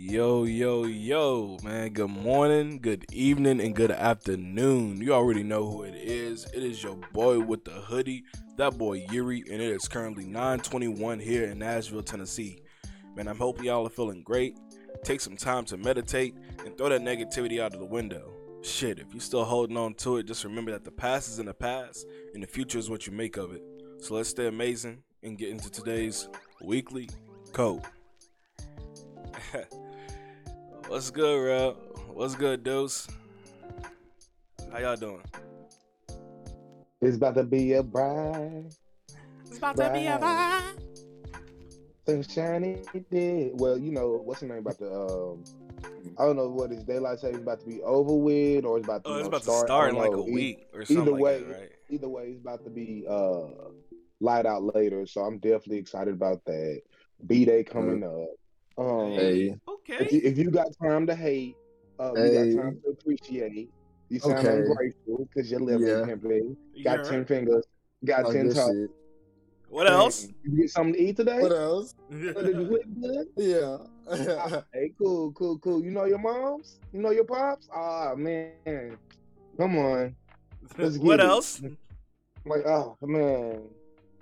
Yo, yo, yo, man. Good morning, good evening, and good afternoon. You already know who it is. It is your boy with the hoodie, that boy Yuri, and it is currently 921 here in Nashville, Tennessee. Man, I'm hoping y'all are feeling great. Take some time to meditate and throw that negativity out of the window. Shit, if you're still holding on to it, just remember that the past is in the past and the future is what you make of it. So let's stay amazing and get into today's weekly cope. What's good, Rob? What's good, Deuce? How y'all doing? It's about to be a bride. It's about to be a Right. Sunshiny day. Well, you know, what's the name about the um I don't know what is daylight savings about to be over with or it's about to, Oh, it's know, about start, I start in like a know. E- week or something either like way, that, right? Either way, it's about to be uh light out later. So I'm definitely excited about that. B Day coming up. Um Hey. Okay. if, you, if you got time to hate, uh you got time to appreciate. You sound Okay. ungrateful because you're living Yeah. pimping. You Got heard? ten fingers, got Oh, ten good toes. What else? You get something to eat today? What else? What, did you eat good? Yeah. Hey, cool, cool, cool. You know your moms? You know your pops? Ah, man. Come on. Let's get what it. else? Like, oh, man.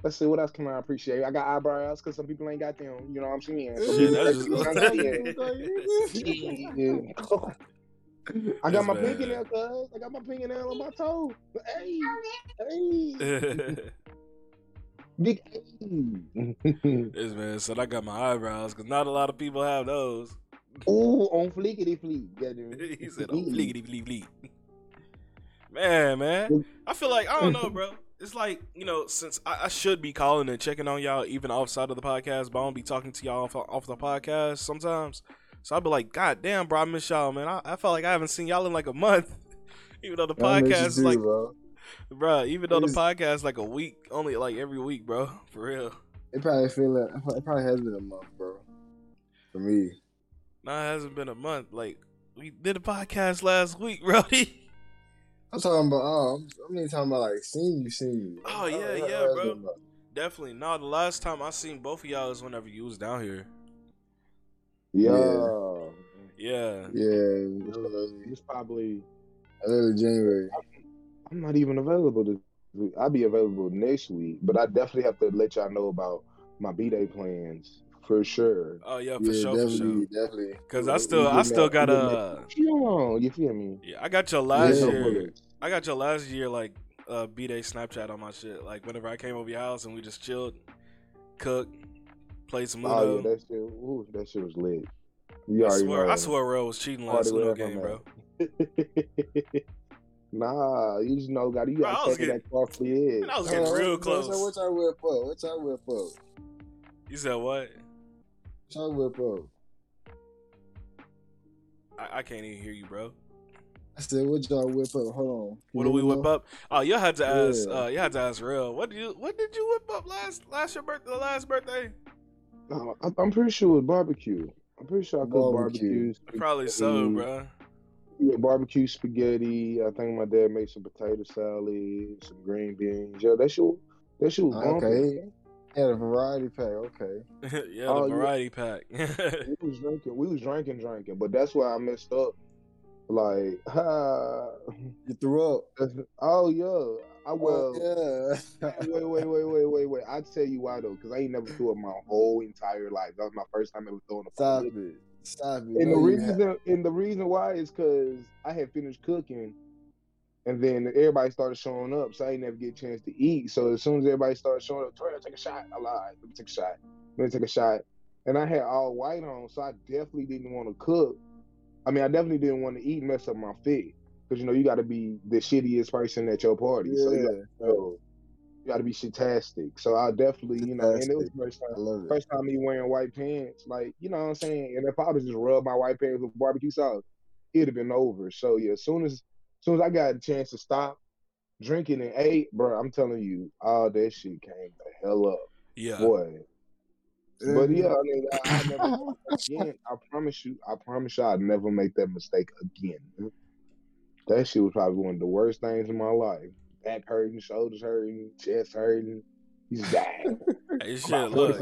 Let's see, what else can I appreciate? I got eyebrows because some people ain't got them. You know what I'm saying? Some Shit, people just- them. Yeah. I got That's my bad. fingernail, cuz. I got my fingernail on my toe. Hey, hey. Big hey. this man said I got my eyebrows because not a lot of people have those. Ooh, on fleekity fleek. Get it? he said, "Oh, fleekity fleek fleek." Man, man, I feel like I don't know, bro. It's like you know, since I, I should be calling and checking on y'all even outside of the podcast, but I don't be talking to y'all off, off the podcast sometimes. So I'd be like, God damn, bro, I miss y'all, man. I, I felt like I haven't seen y'all in like a month, even though the I miss you podcast is like, bro. bro, even though the podcast is like a week, only like every week, bro, for real. It probably feel like it probably has been a month, bro. For me. Nah, it hasn't been a month. Like we did a podcast last week, bro. I'm talking about. Oh, I mean, talking about like seeing you, seeing you. Oh, yeah, That- yeah, that's bro. been. Definitely. No, the last time I seen both of y'all is whenever you was down here. Yeah. Yeah. Yeah, It's probably early January. I'm not even available this week. I'll be available next week, but I definitely have to let y'all know about my B day plans for sure. Oh yeah, for yeah, sure, for definitely, sure. definitely. Cause I still, I still got you give me a, You you feel me? yeah, I got your last Yeah. year. I got your last year like uh B day Snapchat on my shit. Like whenever I came over your house and we just chilled, cooked, played some Uno. Oh yeah, that shit. Ooh, that shit was lit. You I already swear, know. I swear, Ro was cheating last Party Uno game, I'm bro. nah, you just know, got you gotta was take getting- that car for your Man, I was head. getting Uh, real close. What, what y'all whip up? What y'all whip up? You said what? What y'all whip up? I, I can't even hear you, bro. I said, what y'all whip up? Hold on. What do we whip up? Oh, y'all had to ask. Yeah. Uh, you had to ask real. What did you What did you whip up last last your birthday? The last birthday? No, I- I'm pretty sure it was barbecue. I'm pretty sure I cooked Barbecue. barbecue. Probably so, bro. Yeah, barbecue spaghetti. I think my dad made some potato salad, some green beans. Yeah, that shit, that shit was bumping. Okay. Yeah, the variety pack. Okay. yeah, the Oh, yeah. variety pack. We was drinking, we was drinking, drinking, but that's why I messed up. Like, ha, You threw up. oh, oh yeah, I will. Oh, yeah. Wait, wait, wait, wait, wait, wait. I tell you why though, because I ain't never threw up my whole entire life. That was my first time ever throwing up. Stop it. Stop it. And the No, ha- reason, and the reason why is because I had finished cooking, and then everybody started showing up, so I didn't never get a chance to eat. So as soon as everybody started showing up, Tori, take a shot. I lied. Let me take a shot. Let me take a shot. And I had all white on, so I definitely didn't want to cook. I mean, I definitely didn't want to eat and mess up my fit, because you know you got to be the shittiest person at your party. So you Yeah. got to, you got to be shitastic. So I definitely, you know, and it was the first I time. love it. First time me wearing white pants, like you know what I'm saying. And if I would just rub my white pants with barbecue sauce, it'd have been over. So yeah, as soon as, as soon as I got a chance to stop drinking and ate, bro, I'm telling you, all that shit came the hell up, yeah. boy. But yeah, I mean, I, I never again. I promise you, I promise you, I'd never make that mistake again. That shit was probably one of the worst things in my life. Back hurting, shoulders hurting, chest hurting. He's dying. Hey, shit, look.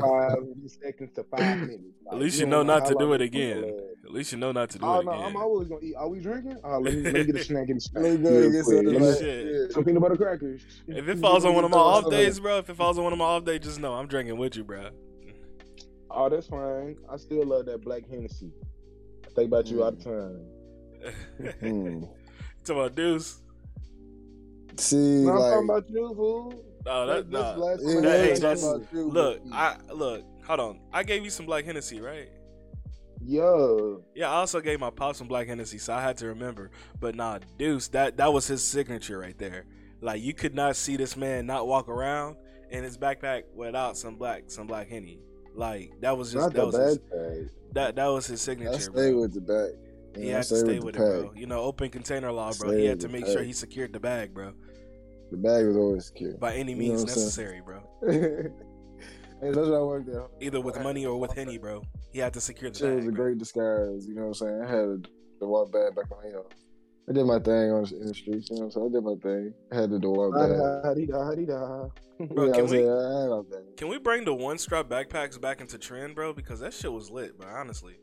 seconds to five minutes. At least you don't know not to do it again. At least you know not to do Oh it no, again. I'm always gonna eat. Are we drinking? Oh, let me let me get a snack and Let me snack. go real and get quick. some Let of Shit. shit. Some peanut butter crackers. If it falls on one of my off days, bro, if it falls on one of my off days, just know I'm drinking with you, bro. Oh, that's fine. I still love that black Hennessy. I think about you all the time. Hmm. Talking about Deuce. See, No, I'm talking about you, fool. No, that, That's nah. the yeah, that- I hey, that's- you. Look, I look. Hold on. I gave you some Black Hennessy, right? Yo, Yeah, I also gave my pop some Black Hennessy, so I had to remember. But nah, Deuce, that that was his signature right there. Like you could not see this man not walk around in his backpack without some black some Black Henny. Like that was just not that the was his, that that was his I signature. stay bro. with the bag. He I had to stay the with it, bro. You know, open container law, bro. Stay He had to make sure he secured the bag, bro, The bag was always secure. by any You know means I'm saying? necessary, bro. hey, that's what I worked at. Either with money or with Henny, bro. He had to secure the bag. was a bro. great disguise. You know what I'm saying? I had the walk bag back on, you know. I did my thing on in the streets. You know what I'm saying? I did my thing. I had the door bag. Ha-da-ha-dee-da. Bro, can we- saying, I had my thing. Can we bring the one strap backpacks back into trend, bro? Because that shit was lit, bro. Honestly,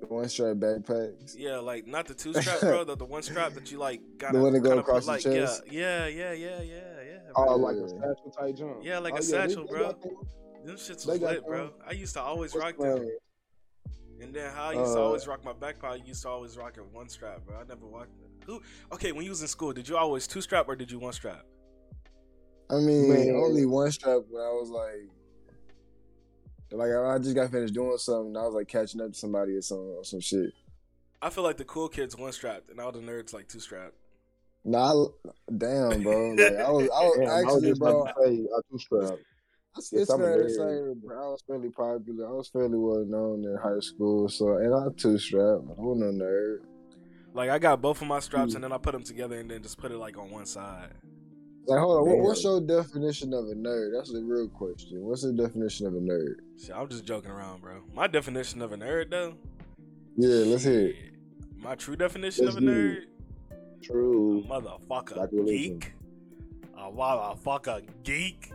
The one strap backpacks. yeah, like not the two strap, bro. The, the one strap that you like got The one that go across put, the like, chest? Yeah, yeah, yeah, yeah, yeah, yeah. Oh, bro. like a satchel type jump. Yeah, like oh, a they- satchel, they bro. got them. Them shits was lit, bro. I used to always What's rock the them. Name? And then how I used to Uh, always rock my backpack, I used to always rock it one strap, bro. I never rocked Who? Okay, when you was in school, did you always two strap or did you one strap? I mean, Man. only one strap when I was like, like I just got finished doing something. I was like catching up to somebody or some or some shit. I feel like the cool kids one strapped, and all the nerds like two strap. Nah, I, damn, bro. Like I was, I was Damn, I was actually, just bro. about to say, I two strap. It's, Yes, it's I'm a fair to nerd. say, bro. I was fairly popular. I was fairly well known in high school, so and I two strap. I wasn't no nerd. Like I got both of my straps, Hmm. and then I put them together, and then just put it like on one side. Like, hold on. What, Man. what's your definition of a nerd? That's the real question. What's the definition of a nerd? Shit, I'm just joking around, bro. My definition of a nerd, though. Yeah, let's hear it. My true definition Let's of a nerd, it. a True. motherfucker Like geek, a motherfucker geek.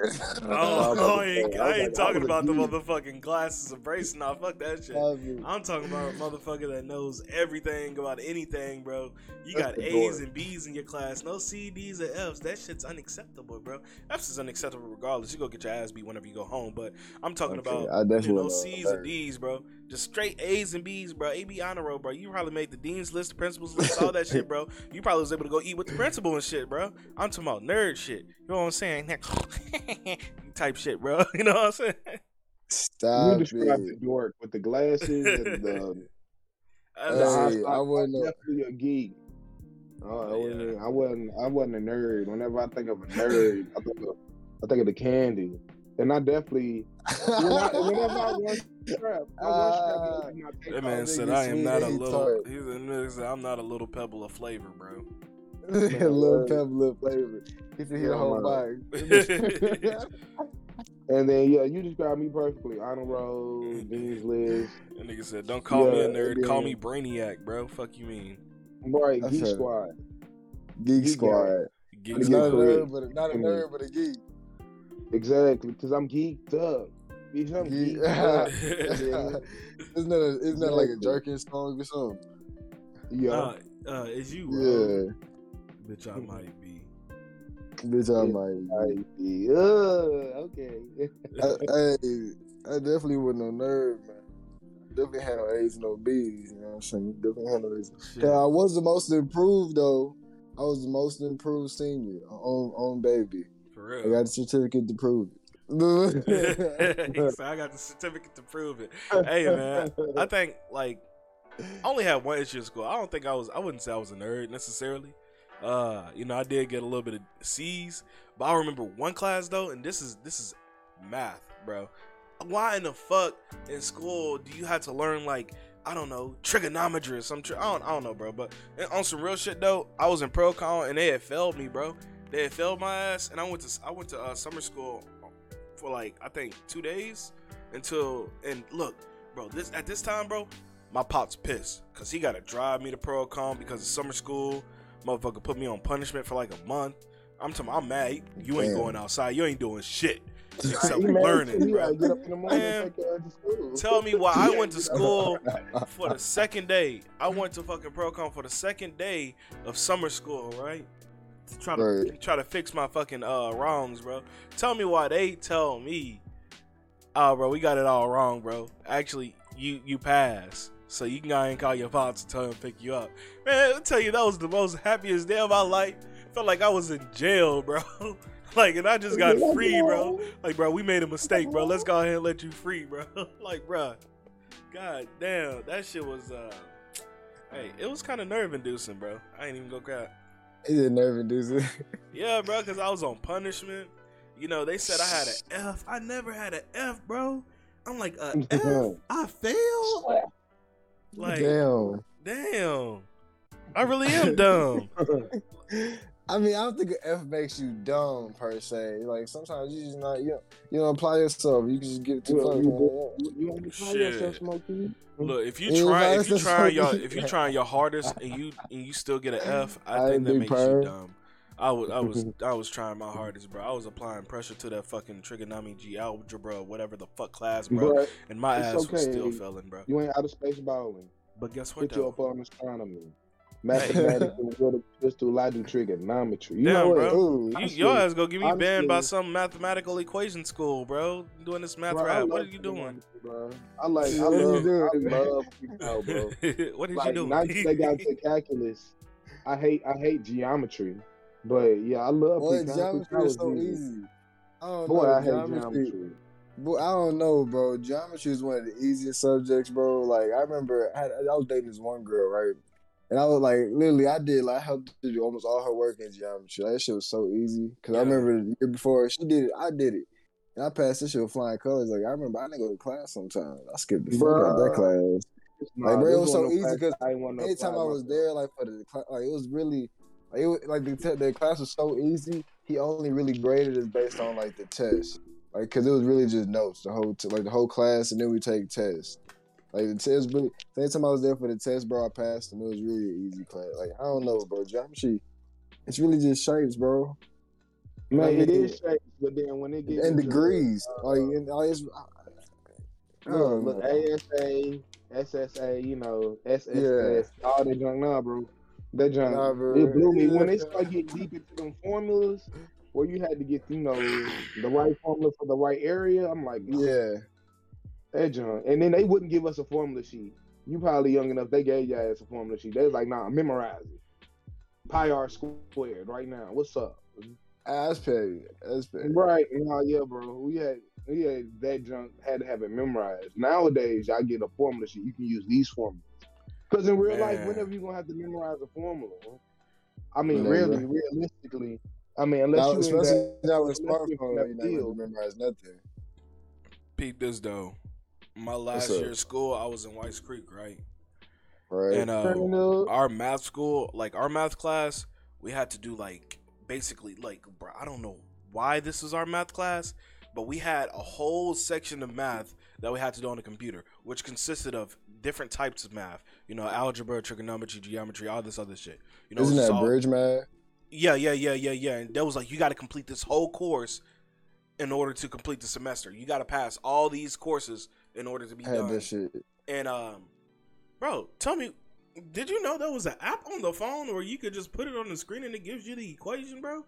I Oh, about I ain't, I ain't talking about the motherfucking glasses of brace. Nah, fuck that shit. I'm talking about a motherfucker that knows everything about anything, bro. You got A's and B's in your class, no C, D's, or F's. That shit's unacceptable, bro. F's is unacceptable regardless. You go get your ass beat whenever you go home. But I'm talking Okay, about you know, C's and D's, bro. Just straight A's and B's, bro. A B honor roll, bro. You probably made the dean's list, the principal's list, all that shit, bro. You probably was able to go eat with the principal and shit, bro. I'm talking about nerd shit. You know what I'm saying? Type shit, bro. You know what I'm saying? Stop you described it. the dork with the glasses and the. Uh, Hey, high- I wasn't. Definitely a geek. Uh, I, wasn't, I wasn't. I wasn't a nerd. Whenever I think of a nerd, I think of, I think of the candy. And I definitely, when I, whenever I want strap, I want strap. and I That man off. said, "I am sweet, not a little." tart. He's a nigga said, "I'm not a little pebble of flavor, bro." a little pebble of flavor. He said he Yeah, the whole man. bag. And then yeah, you described me perfectly. Honor roll, Dean's list, That nigga said, "Don't call me a nerd. yeah. Call me Brainiac, bro. Fuck you mean?" right? That's Geek Squad. Geek You Squad. Geek It's not a nerd, but not a Mm. nerd, but a geek. Exactly, because I'm geeked up. Bitch, I'm Geek. geeked up. Isn't that a, isn't that like a jerking song or something? Yeah. Uh, uh, is you? Yeah, Yeah. Bitch, I might be. bitch, I Yeah. might. I see. Uh, okay. I, hey, I definitely wasn't no nerd, man. Definitely had no A's, no B's. You know what I'm saying? Definitely had no A's. Shit. Yeah, I was the most improved though. I was the most improved senior on on baby. For I got a certificate to prove it. I got the certificate to prove it. Hey man, I think like I only had one issue in school. I don't think I was. I wouldn't say I was a nerd necessarily. Uh, you know, I did get a little bit of C's, but I remember one class though, and this is this is math, bro. Why in the fuck in school do you have to learn like I don't know trigonometry or some? Tri- I don't I don't know, bro. But on some real shit though, I was in Pearl-Cohn and they had failed me, bro. They had failed my ass, and I went to I went to uh, summer school for like I think two days until and look, bro. This at this time, bro, my pop's pissed because he got to drive me to Pearl-Cohn because of summer school. Motherfucker put me on punishment for like a month. I'm talking. I'm mad. You ain't Damn. going outside. You ain't doing shit except He mad too. learning, bro. gotta get up in the morning Man, and take her to school. Tell me why I went to school for the second day. I went to fucking Pearl-Cohn for the second day of summer school, right? To try to Right. try to fix my fucking uh wrongs, bro. Tell me why they tell me, oh, bro, we got it all wrong, bro. Actually, you you pass. So you can go ahead and call your pops and tell him to pick you up. Man, I tell you, that was the most happiest day of my life. Felt like I was in jail, bro. like, and I just got free, bro. Like, bro, we made a mistake, bro. Let's go ahead and let you free, bro. like, bro, god damn, that shit was uh, hey, it was kind of nerve inducing, bro. I ain't even go crap. He a nerve inducing. Yeah, bro, because I was on punishment. You know, they said I had an F. I never had an F, bro. I'm like, a F? I failed? Like, damn. Damn. I really am dumb. I mean, I don't think an F makes you dumb per se. Like sometimes you just not you don't, you don't apply yourself. You can just get it too You, far. you, man. you, you want to try Shit. yourself, Smokey? Look, if you Yeah, try, if you the trying your, if you trying your hardest and you and you still get an F, I I think that be makes you dumb. I was, I was, I was trying my hardest, bro. I was applying pressure to that fucking trigonometry, algebra, bro whatever the fuck class, bro, But and my it's ass was still failing, bro. you ain't out of space balling. But guess what, Put you though? up on astronomy, mathematics, and go to crystal light and trigonometry. You Damn, know what? bro. Ooh, You, Honestly- your ass gonna get me banned by some mathematical equation school, bro. Doing this math Bro, rap. What are you doing? Bro. I like. I What are you love. doing, I man? love freaking bro. what did like you do? not that they got to calculus. I hate I hate geometry, but yeah, I love boy, geometry That is was so easy. I don't Boy, know. I hate geometry, geometry. Boy, I don't know, bro. Geometry is one of the easiest subjects, bro. Like I remember, I, had, I was dating this one girl, right? And I was like, literally, I did like I helped do almost all her work in geometry. Like, that shit was so easy. Cause I remember the year before she did it, I did it, and I passed this shit with flying colors. Like I remember, I didn't go to class sometimes. I skipped the fuck out that class. Nah, Like, bro, it was so easy because classes I no Anytime I was there, like for the cla- like, it was really like it was, like the te- the class was so easy. He only really graded us based on like the test, like because it was really just notes the whole t- like the whole class, and then we take tests. Like the test really. time I was there for the test, bro, I passed, and it was really easy class. Like I don't know, bro, geometry. It's really just shapes, bro, Man, I it mean- shapes, but then when it gets and degrees. uh, like and, like, it's, Look, look, ASA, SSA, you know, SSS, all that junk. Nah, bro. That junk, Nah, bro. it blew me. When they start getting deep into them formulas, where you had to get, you know, the right formula for the right area, I'm like, yeah. That junk. And then they wouldn't give us a formula sheet. You probably young enough, they gave your ass a formula sheet. They was like, nah, memorize it. Pi r squared right now. What's up? That's petty. That's petty. Right. Nah, yeah, bro. We had we had that junk had to have it memorized. Nowadays, I get a formula sheet. You can use these formulas. Because in real life, whenever you're gonna have to memorize a formula, I mean, Never. really, realistically, I mean, unless Now, you in especially that, now with unless you in smartphone, that you never field. memorize nothing. Peep this though. My last year of school, I was in Whites Creek, right? Right. And uh, our math school, like our math class, we had to do like basically like bro, I don't know why this is our math class, but we had a whole section of math that we had to do on the computer, which consisted of different types of math. You know, algebra, trigonometry, geometry, all this other shit. You know, Isn't it's that all- bridge math? Yeah, yeah, yeah, yeah, yeah. And that was like you got to complete this whole course in order to complete the semester. You got to pass all these courses in order to be had done. that shit. And um, bro, tell me, did you know there was an app on the phone where you could just put it on the screen and it gives you the equation, bro?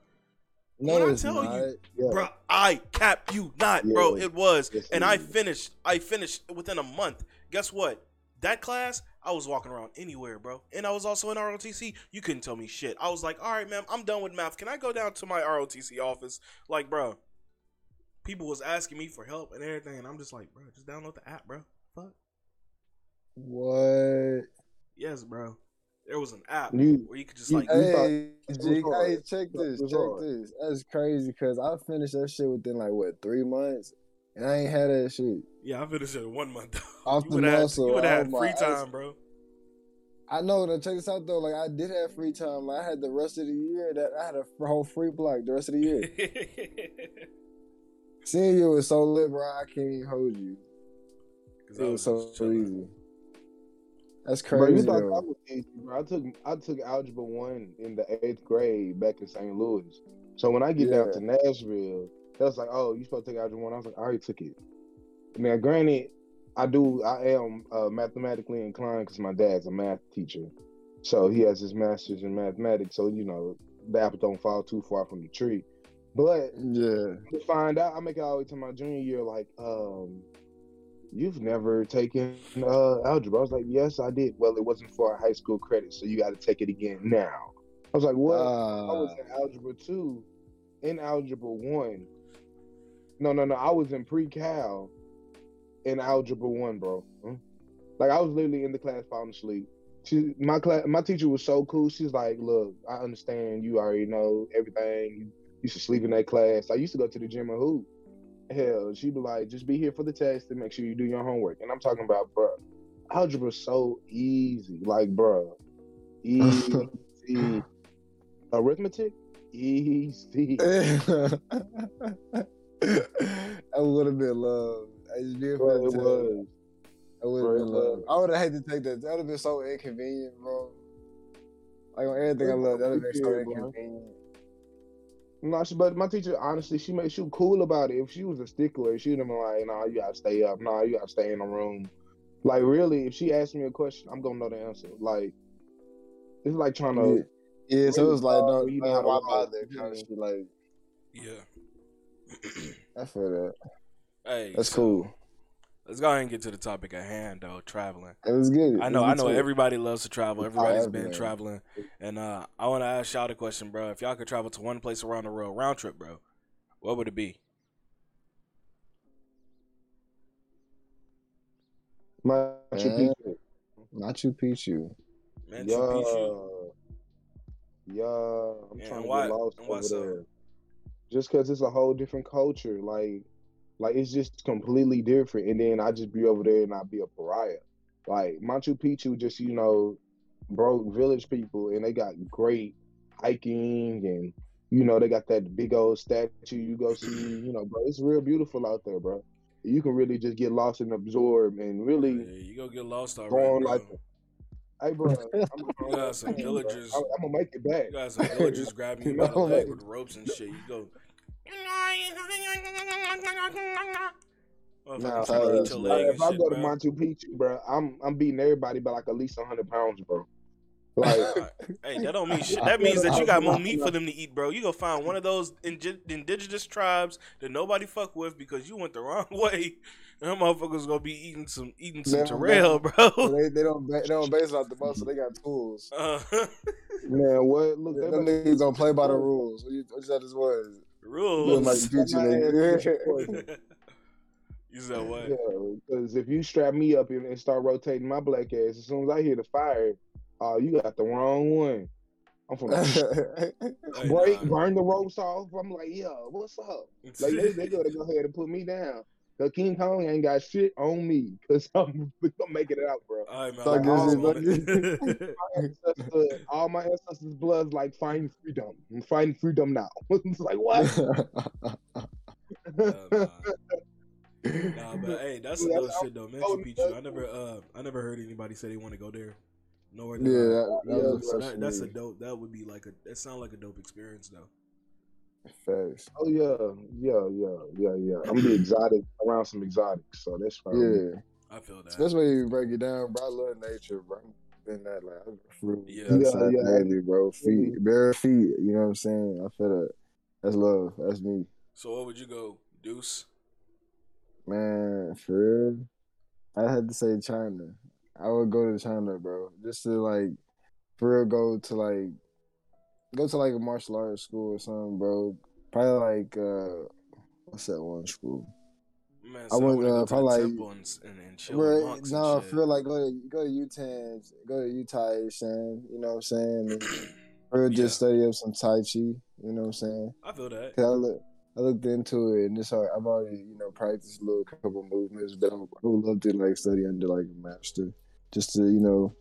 No, When I tell not. you- Yeah. Bro, I cap you not, bro. It was, Yes, and it I finished. I finished within a month. Guess what? That class, I was walking around anywhere, bro. And I was also in ROTC. You couldn't tell me shit. I was like, all right, man, I'm done with math. Can I go down to my ROTC office? Like, bro, people was asking me for help and everything, and I'm just like, bro, just download the app, bro. Fuck. What? Yes, bro. There was an app You- where you could just you- like, Hey, it was G, hard. hey, check this, check this. That's crazy because I finished that shit within like what three months, and I ain't had that shit. yeah, I finished it in one month. Off you the would have muscle, you would have oh had free I- time, bro. I know. Now check this out though. Like I did have free time. Like I had the rest of the year. That I had a whole free block the rest of the year. Senior you was so lit, bro. I can't even hold you. 'Cause It I was so just chilling. easy. That's Bro, you crazy. thought though. that was easy, bro. I took I took algebra one in the eighth grade back in St. Louis. So when I get Yeah. down to Nashville, that was like, oh, you supposed to take algebra one? I was like, I already took it. Now, granted, I do, I am uh, mathematically inclined because my dad's a math teacher, so he has his master's in mathematics. So you know, the apple don't fall too far from the tree. But Yeah. to find out, I make it all the way to my junior year, like, um, you've never taken uh, algebra. I was like, yes, I did. Well, it wasn't for a high school credit, so you got to take it again now. I was like, what? I was in algebra two, in algebra one. No, no, no. I was in pre-cal in algebra one, bro. Like I was literally in the class falling asleep. She, my class, my teacher was so cool. She's like, "Look, I understand. You already know everything. You used to sleep in that class. I used to go to the gym and hoop. Hell, she'd be like, just be here for the test and make sure you do your homework. And I'm talking about, bro, algebra's so easy. Like, bro, easy. Arithmetic, easy. I would have been loved. I just Bro, it was. I would have been love. was. I would have hated to take that. That would have been so inconvenient, bro. Like on everything I love, that would have been so inconvenient. No, she, but my teacher, honestly, she made she was cool about it. If she was a stickler, she'd have been like, "Nah, you gotta stay up. Nah, you gotta stay in the room." Like, really, if she asked me a question, I'm gonna know the answer. Like, it's like trying to. Yeah, so it was like, no, You know man, how to why roll. bother? Kind of shit. Like, Yeah. I feel that. hey, That's so cool. Let's go ahead and get to the topic at hand, though. Traveling. It was good. I know, I know. Everybody loves to travel. Everybody's been everybody. traveling, and uh, I want to ask y'all the question, bro. If y'all could travel to one place around the world, round trip, bro, what would it be? Machu Picchu. Machu Picchu. Machu Yeah, Picchu. yeah. I'm Yeah, trying to why- get lost over so? there. Just because it's a whole different culture, like, like it's just completely different. And then I just be over there and I be a pariah. Like Machu Picchu, just you know, broke village people, and they got great hiking, and you know they got that big old statue you go see. You know, bro, it's real beautiful out there, bro. You can really just get lost and absorb, and really Yeah, you go get lost already, bro. like, hey, bro, I'm, You got some villagers. I'm, I'm gonna make it back. You got some villagers grabbing you by the leg with ropes and shit. You go. Motherfucker Nah, trying to eat your nah, leg Like, if I shit, go to bro. Machu Picchu, bro, I'm I'm beating everybody by like at least hundred pounds, bro. Like, hey, that don't mean shit. That means that you got more meat for them to eat, bro. You go find one of those indi- indigenous tribes that nobody fuck with because you went the wrong way. And them motherfuckers gonna be eating some eating some Man, Terrell, bro. they, they don't they don't base it off the muscle. They got tools. Uh, man, what? Look, they Them about- niggas don't play by the rules. What you, what you said this was? Look rules. like Picchu, nigga. you said what? Yeah, because if you strap me up and, and start rotating my black ass, as soon as I hear the fire, oh, you got the wrong one. I'm from Hey, break, burn the ropes off. I'm like, yo, what's up? Like they, they gotta go ahead and put me down. Cause King Kong ain't got shit on me, cause I'm, I'm making it out, bro. All right, man. Fuck I is just My ancestor- all my ancestors' blood's like fighting freedom. I'm fighting freedom now. it's like what? Nah. Nah, but hey, that's Yeah, another I- shit though. Machu Picchu. I never, uh, I never heard anybody say they want to go there. Nowhere. yeah, that, that Yeah, was bro. that, that's a dope. That would be like a. That sound like a dope experience though. Facts. Oh yeah, yeah, yeah, yeah, yeah. I'm the exotic around some exotics, so that's fine. Yeah, I feel that. That's when you break it down, bro. I love nature, bro. Been that like I'm fruit Yeah. outside Yeah, yeah. daily, bro. Feet, mm-hmm. bare feet. You know what I'm saying? I feel that. That's love. That's me, So what would you go, Deuce? man. For real, I had to say China. I would go to China, bro, just to like, for real, go to like, go to like a martial arts school or something, bro. Probably like, uh what's that one school? Man, I so I to uh, probably, like- and, and, chill with no, I feel like go to go to Utah, go to Utah, saying, you know what I'm saying, or just study up some Tai Chi, you know what I'm saying? I feel that. I look, I looked into it, and it's hard. I've already, you know, practiced a little couple movements, but I would love to like study under like a master, just to, you know,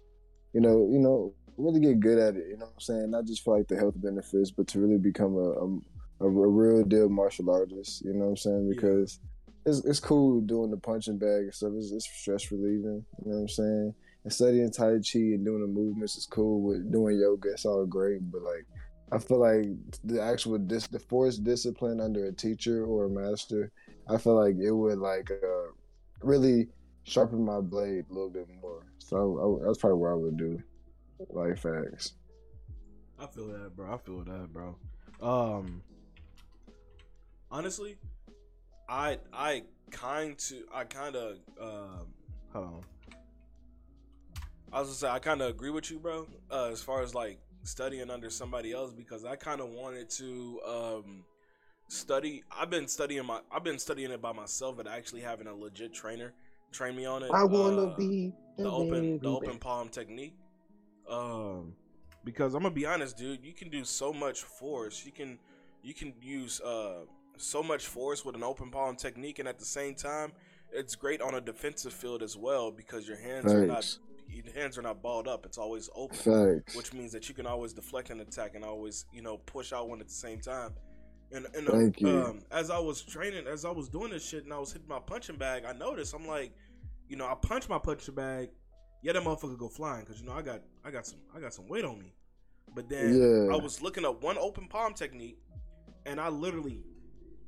you know, you know, really get good at it. You know what I'm saying? Not just for like the health benefits, but to really become a a, a real deal martial artist. You know what I'm saying? Yeah. Because it's it's cool doing the punching bag and stuff. It's, it's stress relieving. You know what I'm saying? And studying Tai Chi and doing the movements is cool. With doing yoga, it's all great. But like, I feel like the actual dis- the forced discipline under a teacher or a master, I feel like it would like uh, really sharpen my blade a little bit more. So I, that's probably what I would do. Like facts. I feel that, bro. I feel that, bro. Um, honestly, I I kind to I kind of um hold on. I was gonna say I kind of agree with you, bro. Uh, as far as like studying under somebody else, because I kind of wanted to um study. I've been studying my I've been studying it by myself, but actually having a legit trainer train me on it. I wanna uh, be the open the open palm technique. Um, because I'm gonna be honest, dude, you can do so much force. You can you can use uh so much force with an open palm technique, and at the same time, it's great on a defensive field as well because your hands are not your hands are not balled up. It's always open, Facts. which means that you can always deflect an attack and always you know push out one at the same time. And, and Thank you. um, as I was training, as I was doing this shit, and I was hitting my punching bag, I noticed I'm like, you know, I punch my punching bag, yeah, that motherfucker go flying because you know I got I got some I got some weight on me. But then Yeah. I was looking up one open palm technique, and I literally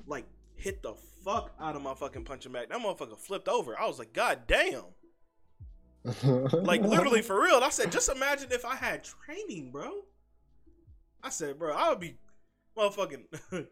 like hit the fuck out of my fucking punching bag. That motherfucker flipped over. I was like, God damn. Like literally for real. I said, just imagine if I had training, bro. I said, bro, I would be motherfucking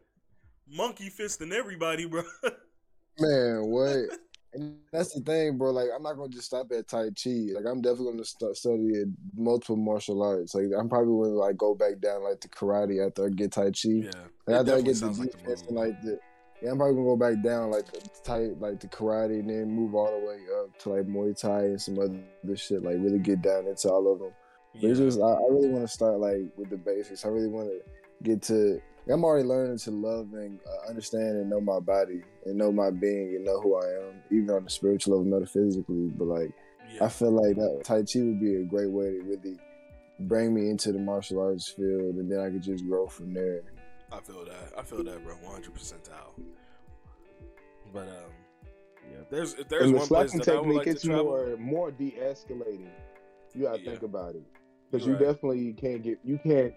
monkey fisting everybody, bro. Man, what? And that's the thing, bro. Like, I'm not gonna just stop at Tai Chi. Like, I'm definitely gonna st- study multiple martial arts. Like, I'm probably gonna like go back down like to karate after I get Tai Chi. yeah. Like, after I get the like, the and, like the, yeah, I'm probably gonna go back down like the tight, like the karate, and then move all the way up to like Muay Thai and some other shit. Like, really get down into all of them. But it's just I, I really want to start like with the basics. I really want to get to. I'm already learning to love and uh, understand and know my body and know my being and know who I am, even on the spiritual level, metaphysically. But like, yeah. I feel like that Tai Chi would be a great way to really bring me into the martial arts field, and then I could just grow from there. I feel that. I feel that, bro. One hundred percent out. But um, yeah. If there's if there's and the one place slapping that I would technique, like it's to travel, more more de-escalating. You gotta Yeah. think about it because You're you right. definitely can't get you can't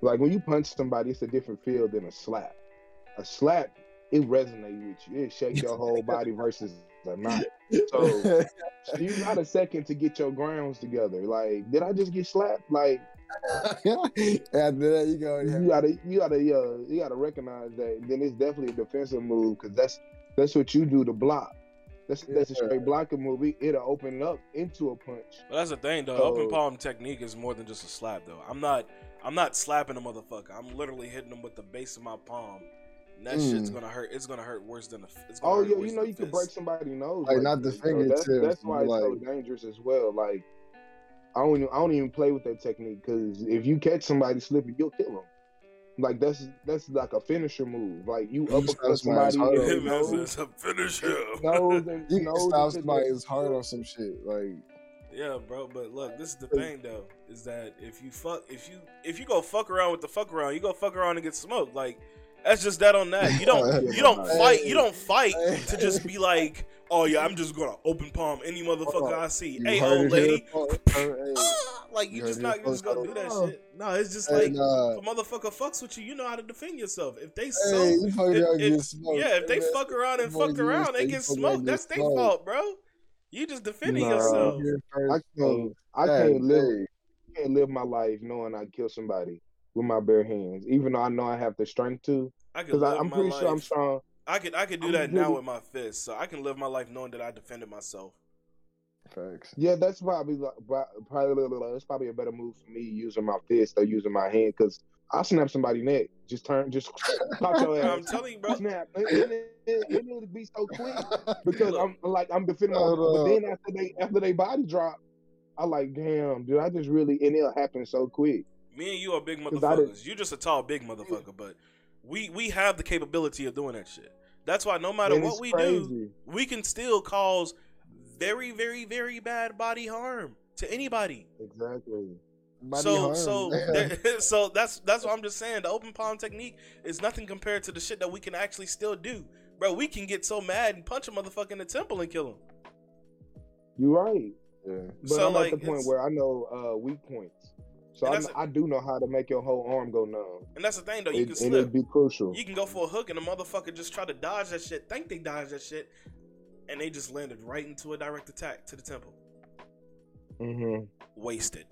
like when you punch somebody, it's a different feel than a slap. A slap, it resonates with you. It shakes your whole body versus a knot. So you got a second to get your grounds together. Like, did I just get slapped? Like, after that, you go. you gotta you gotta uh, you gotta recognize that. Then it's definitely a defensive move because that's that's what you do to block. That's that's a straight blocking move. It- It'll open up into a punch. But that's the thing, though. So- Open palm technique is more than just a slap, though. I'm not. I'm not slapping a motherfucker. I'm literally hitting them with the base of my palm. And that Mm. shit's gonna hurt. It's gonna hurt worse than a. It's gonna Oh hurt yeah, you know you could break fist. somebody's nose. Like, not the that, so that's, fingertips, that's why it's so dangerous as well. Like I don't even, I don't even play with that technique because if you catch somebody slipping, you'll kill them. Like that's that's like a finisher move. Like you You uppercut stop somebody's somebody heart in the Him as a finisher. nose and You can nose stop into somebody's heart on some shit. Like, Yeah, bro. But look, this is the thing though, is that if you fuck, if you if you go fuck around with the fuck around, you go fuck around and get smoked. Like that's just that on that. You don't you don't fight. You don't fight to just be like, oh yeah, I'm just gonna open palm any motherfucker I see. you Hey, old lady. here, hey. Ah, like you You just heard not it you just gonna do that shit. No, it's just like nah. if a motherfucker fucks with you, you know how to defend yourself. If they so if- if- yeah, if they fuck around and fuck around, they get smoked. That's their fault, bro. You just defending Nah. yourself. I can't I can't live dang. Can't live my life knowing I kill somebody with my bare hands, even though I know I have the strength to. I can Because live I'm my pretty life. sure I'm strong. I could I could do I'm that now with my fist, so I can live my life knowing that I defended myself. Facts. Yeah, that's probably like, probably it's probably a better move for me using my fist or using my hand because I snap somebody neck. Just turn, just pop your I'm telling you, bro. Snap. And it, it, it would be so quick because Look. I'm like I'm defending myself. Hold But then after they after they body drop, I like damn, dude. I just really and it'll happen so quick. Me and you are big motherfuckers. You're just a tall big motherfucker, but we we have the capability of doing that shit. That's why no matter what we do, we can still cause very very very bad body harm to anybody. Exactly. Body so harm. so there- so that's that's what I'm just saying. The open palm technique is nothing compared to the shit that we can actually still do, bro. We can get so mad and punch a motherfucker in the temple and kill him. You're right. Yeah. But So, I'm like, at the point where I know uh, weak points. So And I, that's a- I do know how to make your whole arm go numb. And that's the thing though, you It, can and slip. it'd be crucial. You can go for a hook and the motherfucker just try to dodge that shit, think they dodged that shit, and they just landed right into a direct attack to the temple. Mm hmm Wasted.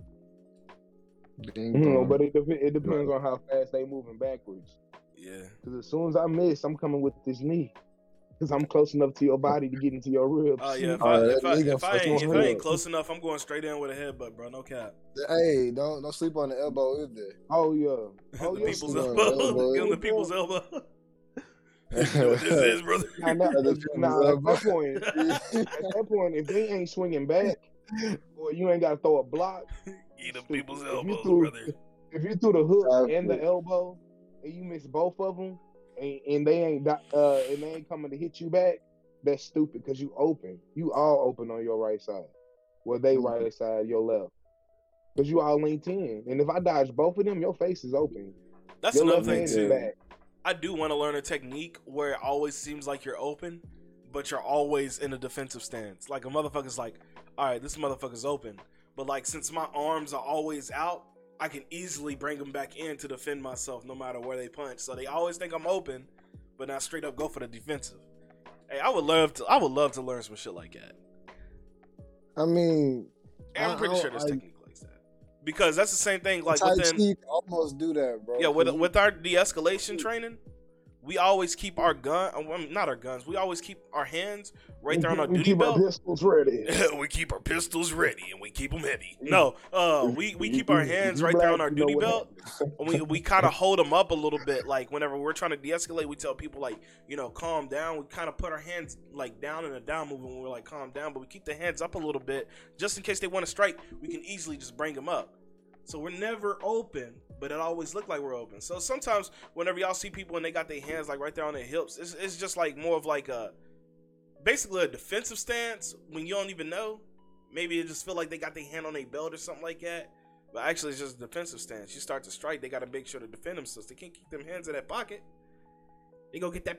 Ding Mhm, but it, dep- it depends on how fast they moving backwards. Yeah. Because as soon as I miss, I'm coming with this knee. Because I'm close enough to your body to get into your ribs. Oh yeah. If I, that if, I, if, I fucking ain't, if I ain't close enough, I'm going straight in with a headbutt, bro. No cap. Hey, don't don't sleep on the elbow either. Oh yeah. Oh the yeah. people's yeah, elbow. elbow. Give 'em the people's elbow. you know what this is, brother. Nah, nah, nah, at that point, at that point, if they ain't swinging back, or you ain't got to throw a block, Eat the If people's you elbows, threw- brother. if you threw the hook and the elbow, and you miss both of them, and, and they ain't uh and they ain't coming to hit you back, that's stupid because you open. You all open on your right side. Well, they Mhm. right side, your left. Because you all linked in. And if I dodge both of them, your face is open. That's your another thing too. I do want to learn a technique where it always seems like you're open, but you're always in a defensive stance. Like a motherfucker's like, all right, this motherfucker's open, but like since my arms are always out, I can easily bring them back in to defend myself no matter where they punch. So they always think I'm open, but not straight up go for the defensive. Hey, I would love to. I would love to learn some shit like that. I mean, And I'm pretty sure there's I- technique like that because that's the same thing. Like within almost do that, bro. Yeah, with with our de-escalation training, we always keep our gun. uh, well, not our guns. We always keep our hands right there on our We duty keep our belt. pistols ready. we keep our pistols ready and we keep them heavy. No, uh, we we keep our hands right there on our duty belt. And we we kind of hold them up a little bit. Like whenever we're trying to de-escalate, we tell people like, you know, calm down. We kind of put our hands like down in a down movement when we're like calm down, but we keep the hands up a little bit just in case they want to strike. We can easily just bring them up. So we're never open, but it always looked like we're open. So sometimes whenever y'all see people and they got their hands like right there on their hips, it's, it's just like more of like a basically a defensive stance when you don't even know. Maybe it just feel like they got their hand on their belt or something like that. But actually, it's just a defensive stance. You start to strike, they got to make sure to defend themselves. They can't keep them hands in that pocket. They go get that.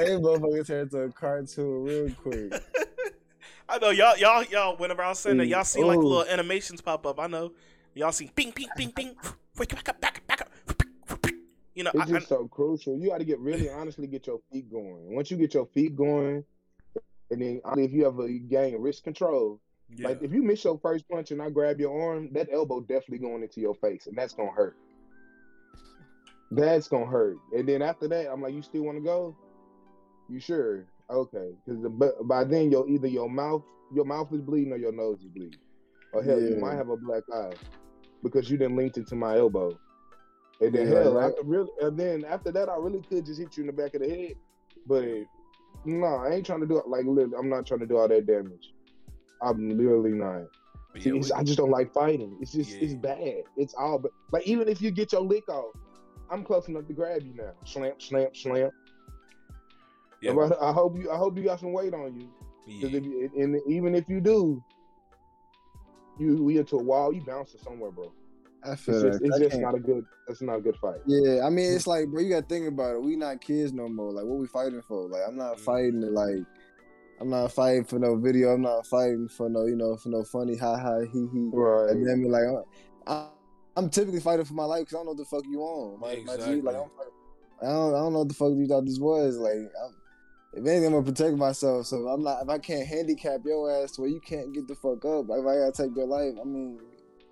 Hey, motherfucker turned to a cartoon real quick. I know y'all, y'all, y'all. Whenever I was saying that, y'all see like Ooh. little animations pop up. I know y'all see ping, ping, ping, ping. Wake back up, back up, back up. You know, I, It's just so crucial. You got to get really honestly get your feet going. Once you get your feet going, and then if you ever gain wrist control, I, like if you miss your first punch and I grab your arm, that elbow definitely going into your face, and that's gonna hurt. That's gonna hurt. And then after that, I'm like, you still want to go? You sure? Okay, because by then your either your mouth your mouth is bleeding or your nose is bleeding, or hell, you might have a black eye because you didn't linked it to my elbow. And then Yeah, hell, right. after really, and then after that, I really could just hit you in the back of the head, but no, I ain't trying to do it. Like, lit- I'm not trying to do all that damage. I'm literally not. See, yeah, I just don't like fighting. It's just it's bad. It's all but like even if you get your lick off, I'm close enough to grab you now. Slam, slam, slam. Yeah, But I hope you I hope you got some weight on you. 'Cause yeah. if you, and even if you do, you we into a wall, you bounce to somewhere, bro. I It's feel just, that. it's I just can't- a good. It's not a good fight. Yeah, I mean, it's like, bro, you gotta think about it. We not kids no more. Like, what we fighting for? Like, I'm not Mhm. fighting to, like, I'm not fighting for no video. I'm not fighting for no, you know, for no funny ha ha he he. Right. And then like, I, I'm typically fighting for my life because I don't know what the fuck you on. My, my G, like, I'm, I don't, I don't know what the fuck you thought this was. Like, I'm, if anything, I'm gonna protect myself. So I'm not. If I can't handicap your ass to where you can't get the fuck up, if I gotta take your life, I mean,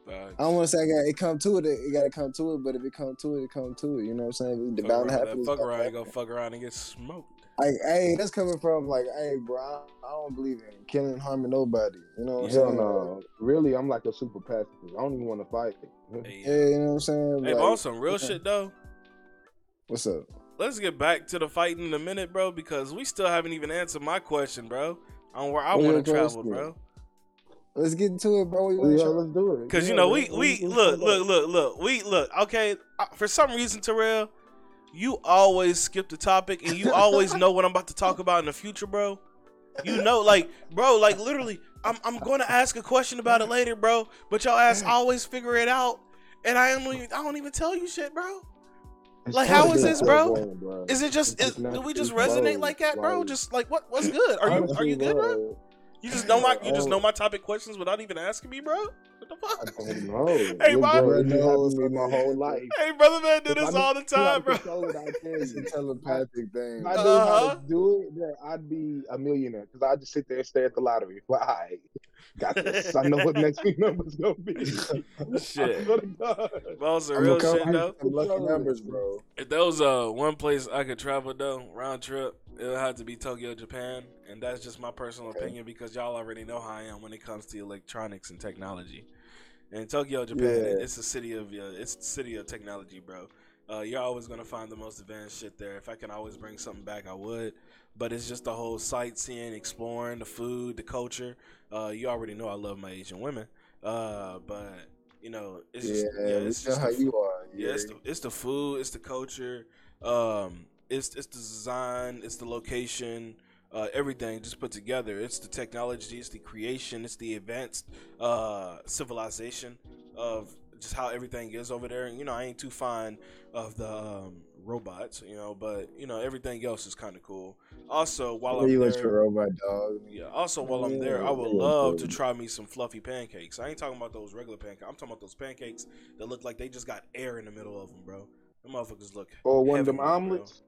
Facts. I don't want to say I got it come to it. It got to come to it. But if it come to it, it come to it. You know what I'm saying? The Fuck bound to around, happen. fuck around, happen. go fuck around and get smoked. Like, hey, that's coming from like, hey, bro, I, I don't believe in killing harming nobody. You know what I'm Hell saying? no. Really, I'm like a super pacifist. I don't even want to fight. Hey, Yeah, you know what I'm saying? hey, Like, on some real okay. shit though. What's up? Let's get back to the fighting in a minute, bro, because we still haven't even answered my question, bro, on where I want to travel, bro. Let's get into it, bro. You Yeah, wanna let's do it. Cause you know we we let's- let's look look look look we look okay. uh, For some reason, Terrell, you always skip the topic and you always know what I'm about to talk about in the future, bro. You know, like bro, like literally, I'm I'm going to ask a question about it later, bro. But y'all ass always figure it out, and I don't even I don't even tell you shit, bro. Like, how is this, bro? Is it just is, do we just resonate like that, bro? Just like what what's good? Are you are you good, bro? You just know my you just know my topic questions without even asking me, bro. What the fuck? I don't know. Hey, Your bro. brother knows me my whole life. Hey, brother man, do this all the time, bro. I'd It's a telepathic thing. If I knew Uh-huh. how to do it, then I'd be a millionaire because I just sit there and stare at the lottery. Well, I got this. I know what next week number's gonna be. Shit. swear to God. But on some I'm real shit though. some lucky numbers, bro. If there was uh, one place I could travel though, round trip, it would have to be Tokyo, Japan, and that's just my personal Okay. opinion because y'all already know how I am when it comes to electronics and technology. And Tokyo, Japan, Yeah. it's a city of uh, it's the city of technology, bro. Uh, you're always gonna find the most advanced shit there. If I can always bring something back, I would. But it's just the whole sightseeing, exploring, the food, the culture. Uh, you already know I love my Asian women. Uh, but you know, it's Yeah, just yeah, it's just how the you are. yeah, it's the, it's the food, it's the culture, um, it's it's the design, it's the location, uh, everything just put together. It's the technology, it's the creation, it's the advanced uh, civilization of just how everything is over there. And You know, I ain't too fond of the um, robots, you know, but you know everything else is kind of cool. Also, while I'm you there, your robot dog. yeah. Also, while I'm there, I would love to try me some fluffy pancakes. I ain't talking about those regular pancakes. I'm talking about those pancakes that look like they just got air in the middle of them, bro. The motherfuckers look. Or one of them omelets.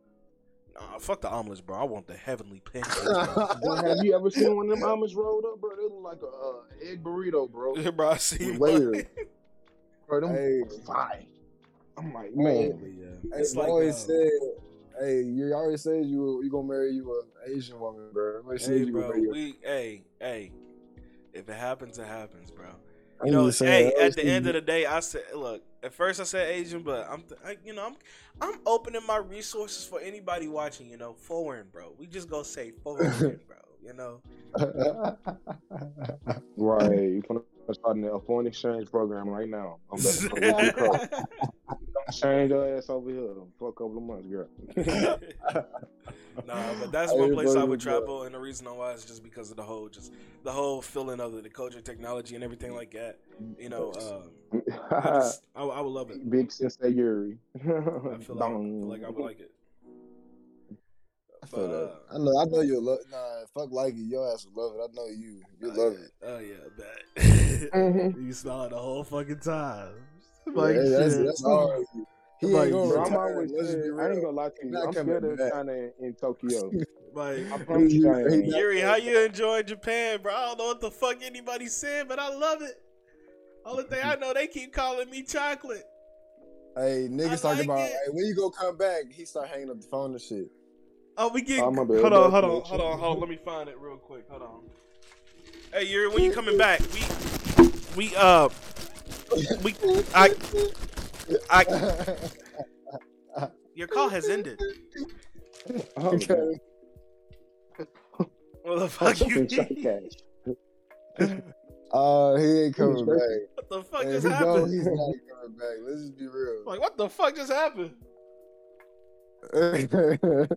Nah, fuck the omelets, bro. I want the heavenly pancakes, bro. Have you ever seen one of them omelets rolled up, bro? They look like a uh, egg burrito, bro. Yeah, bro, I see. With bro. Them Hey. fine. I'm like, man. yeah. It's like, always uh, said, hey, you always said you you gonna marry you an Asian woman, bro. I always said hey, bro. We, hey, hey. If it happens, it happens, bro. I'm You know, just saying, I hey, always at the end of the day, I said, look. At first, I said Asian, but I'm, I, you know, I'm, I'm opening my resources for anybody watching. You know, foreign, bro. We just go say foreign, bro. You know, Right. You're going to start a foreign exchange program right now. I'm about to come get your car. Change your ass over here for a couple of months, girl. nah, but that's one place I would travel, and the reason why is just because of the whole, just the whole feeling of it, the culture, technology, and everything like that. You know, um, I, just, I, I would love it. Big Sensei Yuri. I feel like, I feel like I would like it. I feel But, that. uh, I know. I know you'll love. Nah, fuck like it. Your ass will love it. I know you. You Oh, love yeah. it. Oh yeah, bet. Mhm. you smell it the whole fucking time. Yeah, Like that's, that's hard. He Like, ain't gonna Bro, I'm always Let's just be scared. I ain't gonna lie to you. I'm coming scared of back. China in Tokyo. Like, I promise you I He- Yuri, how you enjoying Japan, bro? I don't know what the fuck anybody said, but I love it. Only thing I know, they keep calling me chocolate. Hey, niggas I talking like about hey, when you go come back. He start hanging up the phone and shit. Oh, we get. Oh, my bad. hold on, hold on, hold on, hold on. Let me find it real quick. Hold on. Hey, Yuri, when you coming back? We, we, uh, we, I, I, your call has ended. Oh, okay. What the fuck you? Fucking shot cash. Uh, he ain't coming back. What the fuck And just he go, happened? he's not coming back. Let's just be real. Like, what the fuck just happened?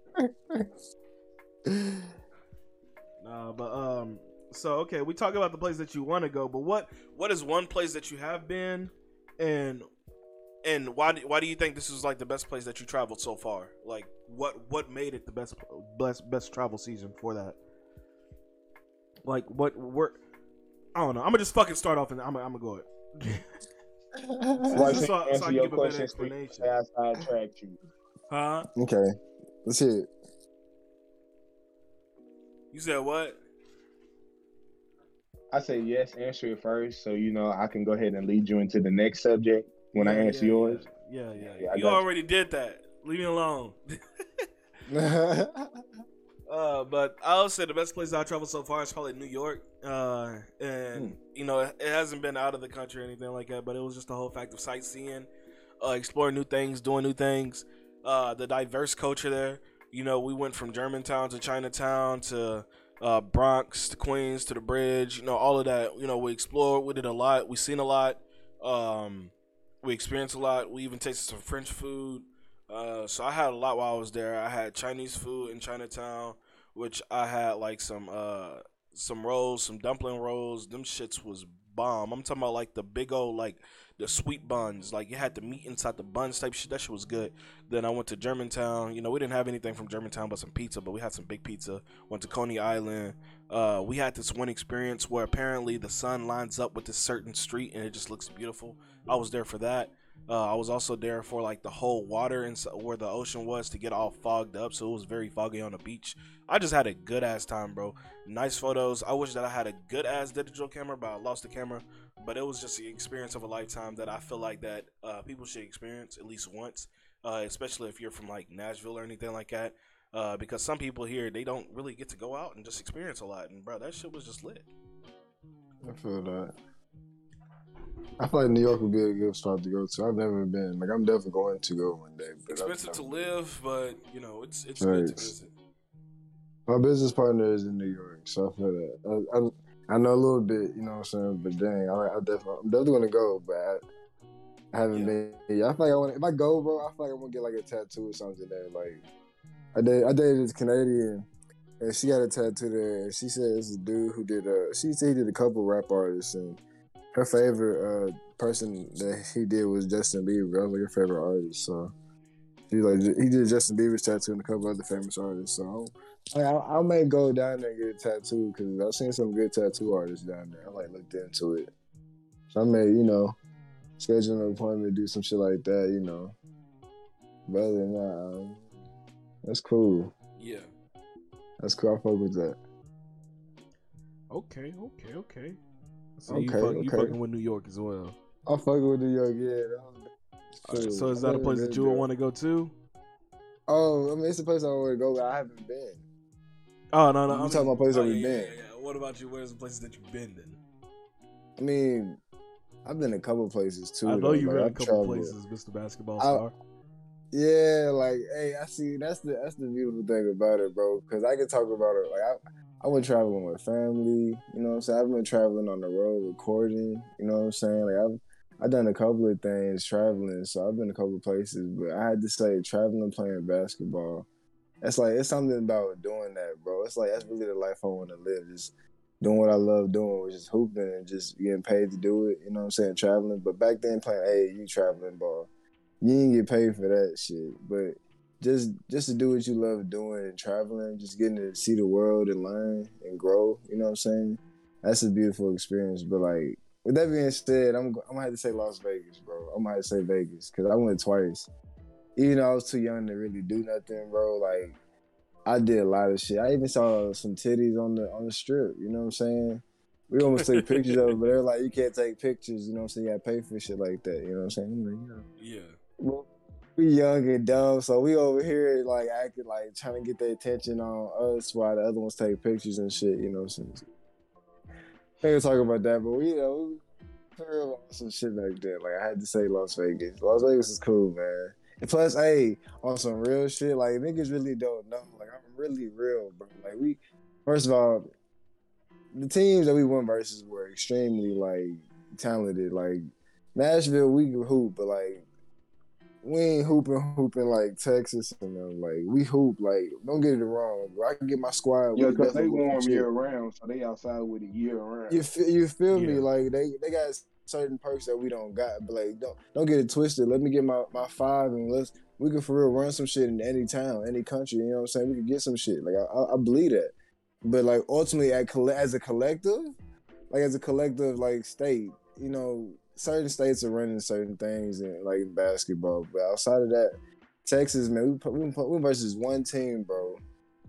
Nah, but um, so okay, we talk about the place that you want to go, but what what is one place that you have been, and and why do, why do you think this is like the best place that you traveled so far? Like, what what made it the best best best travel season for that? Like, what where? I don't know. I'm gonna just fucking start off and I'm gonna, I'm gonna go it. Why So- so I can't answer your give a better questions for explanation. I sidetracked you. Huh? okay, let's hear it. You said what? I say yes, answer it first, so you know I can go ahead and lead you into the next subject when I Yeah, answer yeah, yours. Yeah, yeah. yeah. Yeah, you got you. already did that. Leave me alone. Uh, but I'll say the best place I traveled so far is probably New York. Uh, and Hmm. you know, it hasn't been out of the country or anything like that, but it was just the whole fact of sightseeing, uh, exploring new things, doing new things, uh, the diverse culture there. You know, we went from Germantown to Chinatown to uh, Bronx to Queens to the Bridge. You know, all of that. You know, we explored. We did a lot. We seen a lot. Um, we experienced a lot. We even tasted some French food. Uh, so I had a lot while I was there. I had Chinese food in Chinatown, which I had like some uh some rolls, some dumpling rolls. Them shits was bomb. I'm talking about like the big old like the sweet buns. Like you had the meat inside the buns type shit. That shit was good. Then I went to Germantown. You know, we didn't have anything from Germantown but some pizza, but we had some big pizza. Went to Coney Island. Uh, we had this one experience where apparently the sun lines up with this certain street and it just looks beautiful. I was there for that. Uh, I was also there for like the whole water and where the ocean was to get all fogged up, so it was very foggy on the beach. I just had a good ass time, bro. Nice photos. I wish that I had a good ass digital camera, but I lost the camera. But it was just the experience of a lifetime that I feel like that uh, people should experience at least once, uh, especially if you're from like Nashville or anything like that. Uh, because some people here they don't really get to go out and just experience a lot, and bro, that shit was just lit. I feel that. I feel like New York would be a good spot to go to. I've never been. Like I'm definitely going to go one day. But Expensive to live, but you know it's it's good to visit. My business partner is in New York, so I feel that. I, I, I know a little bit, you know what I'm saying. But dang, I, I definitely I'm definitely gonna go, but I, I haven't yeah. been. Yeah, I feel like I want. If I go, bro, I feel like I'm gonna get like a tattoo or something there. Like I did. I dated this Canadian. And she got a tattoo there, and she said it's a dude who did. Uh, she said he did a couple rap artists, and her favorite uh, person that he did was Justin Bieber. I was like her favorite artist, so he like he did Justin Bieber's tattoo and a couple other famous artists. So I, I, I may go down there and get a tattoo because I've seen some good tattoo artists down there. I like looked into it, so I may you know schedule an appointment do some shit like that. You know, but other than that, um, that's cool. Yeah, that's cool. I fuck with that. Okay, okay, okay. So okay, you, fuck, okay. you fucking with New York as well. I'm fucking with New York, yeah. Right, so is that a place that you would want to go to? Oh, I mean, it's a place I want to go, but I haven't been. Oh no, no, I'm talking about places oh, I've yeah, been. Yeah, yeah. What about you? Where's the places that you've been then? I mean, I've been a couple places too. I know you've been a couple places, Mr. Basketball Star. I, yeah, like, hey, I see. That's the that's the beautiful thing about it, bro. Because I can talk about it. Like, I I went traveling with family. You know what I'm saying? I've been traveling on the road recording. You know what I'm saying? Like I've I've done a couple of things traveling, so I've been a couple places. But I had to say, traveling, playing basketball. That's like it's something about doing that, bro. It's like that's really the life I want to live. Just doing what I love doing, which is hooping and just getting paid to do it. You know what I'm saying? Traveling. But back then, playing AAU traveling ball, you didn't get paid for that shit. But just just to do what you love doing and traveling, just getting to see the world and learn and grow. You know what I'm saying? That's a beautiful experience. But like with that being said, I'm I'm gonna have to say Las Vegas, bro. I'm gonna have to say Vegas because I went twice. Even though I was too young to really do nothing, bro. Like I did a lot of shit. I even saw some titties on the on the strip. You know what I'm saying? We almost take pictures of it, but they're like, you can't take pictures. You know what I'm saying? You gotta pay for shit like that. You know what I'm saying? Like, yeah. Well, we young and dumb, so we over here like acting like trying to get their attention on us while the other ones take pictures and shit. You know, what I'm saying? I ain't talk about that, but we you know we some shit back then. Like I had to say Las Vegas. Las Vegas is cool, man. And plus, hey, on some real shit, like niggas really don't know. Like I'm really real, bro. Like we, first of all, the teams that we won versus were extremely like talented. Like Nashville, we could hoop, but like we ain't hooping hooping like Texas and them. Like we hoop. Like don't get it wrong. Bro. I can get my squad. Yeah, because they warm year round, so they outside with it year round. You feel, you feel yeah. me? Like they they got certain perks that we don't got. But like don't don't get it twisted. Let me get my my five and let's we can for real run some shit in any town, any country. You know what I'm saying? We could get some shit. Like I, I, believe that. But like ultimately, as a collective, like as a collective, like state, you know, certain states are running certain things in like basketball, but outside of that, Texas man, we we, we versus one team, bro,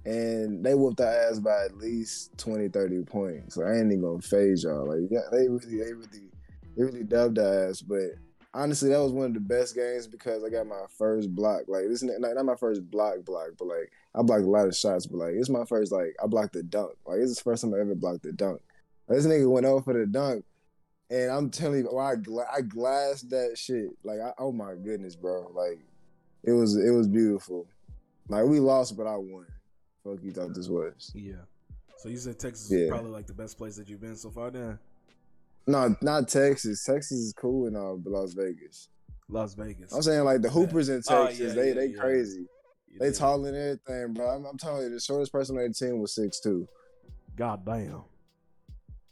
and they whooped our ass by at least 20, 30 points. So I ain't even gonna phase y'all. Like yeah, they really, they really, they really dubbed our ass. But honestly, that was one of the best games because I got my first block. Like this, not, not my first block, block, but like I blocked a lot of shots. But like it's my first like I blocked the dunk. Like it's the first time I ever blocked the dunk. Like, this nigga went over for the dunk and I'm telling you, oh, I gla- I glassed that shit. Like, I, oh my goodness, bro. Like, it was it was beautiful. Like we lost, but I won. Fuck you thought this was? Yeah. So you said Texas yeah. is probably like the best place that you've been so far. Then. No, not Texas. Texas is cool and all, but Las Vegas. Las Vegas. I'm saying like the Hoopers in oh, Texas, oh, yeah, they yeah, they crazy. they tall and everything, bro. I'm, I'm telling you, the shortest person on the team was six two. God damn.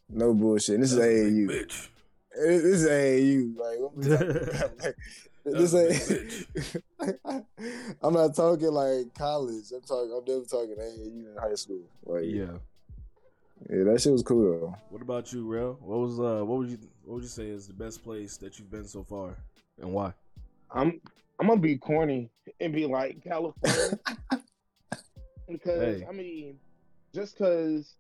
No bullshit. This is That's big AAU. Bitch. This is AAU. Like? Like, this ain't. I'm not talking like college. I'm talking. I'm never talking AAU in high school. Like, yeah, Yeah. that shit was cool though. What about you, Real? What was uh what would you what would you say is the best place that you've been so far? And why? I'm I'm gonna be corny and be like California because Hey. I mean, just cause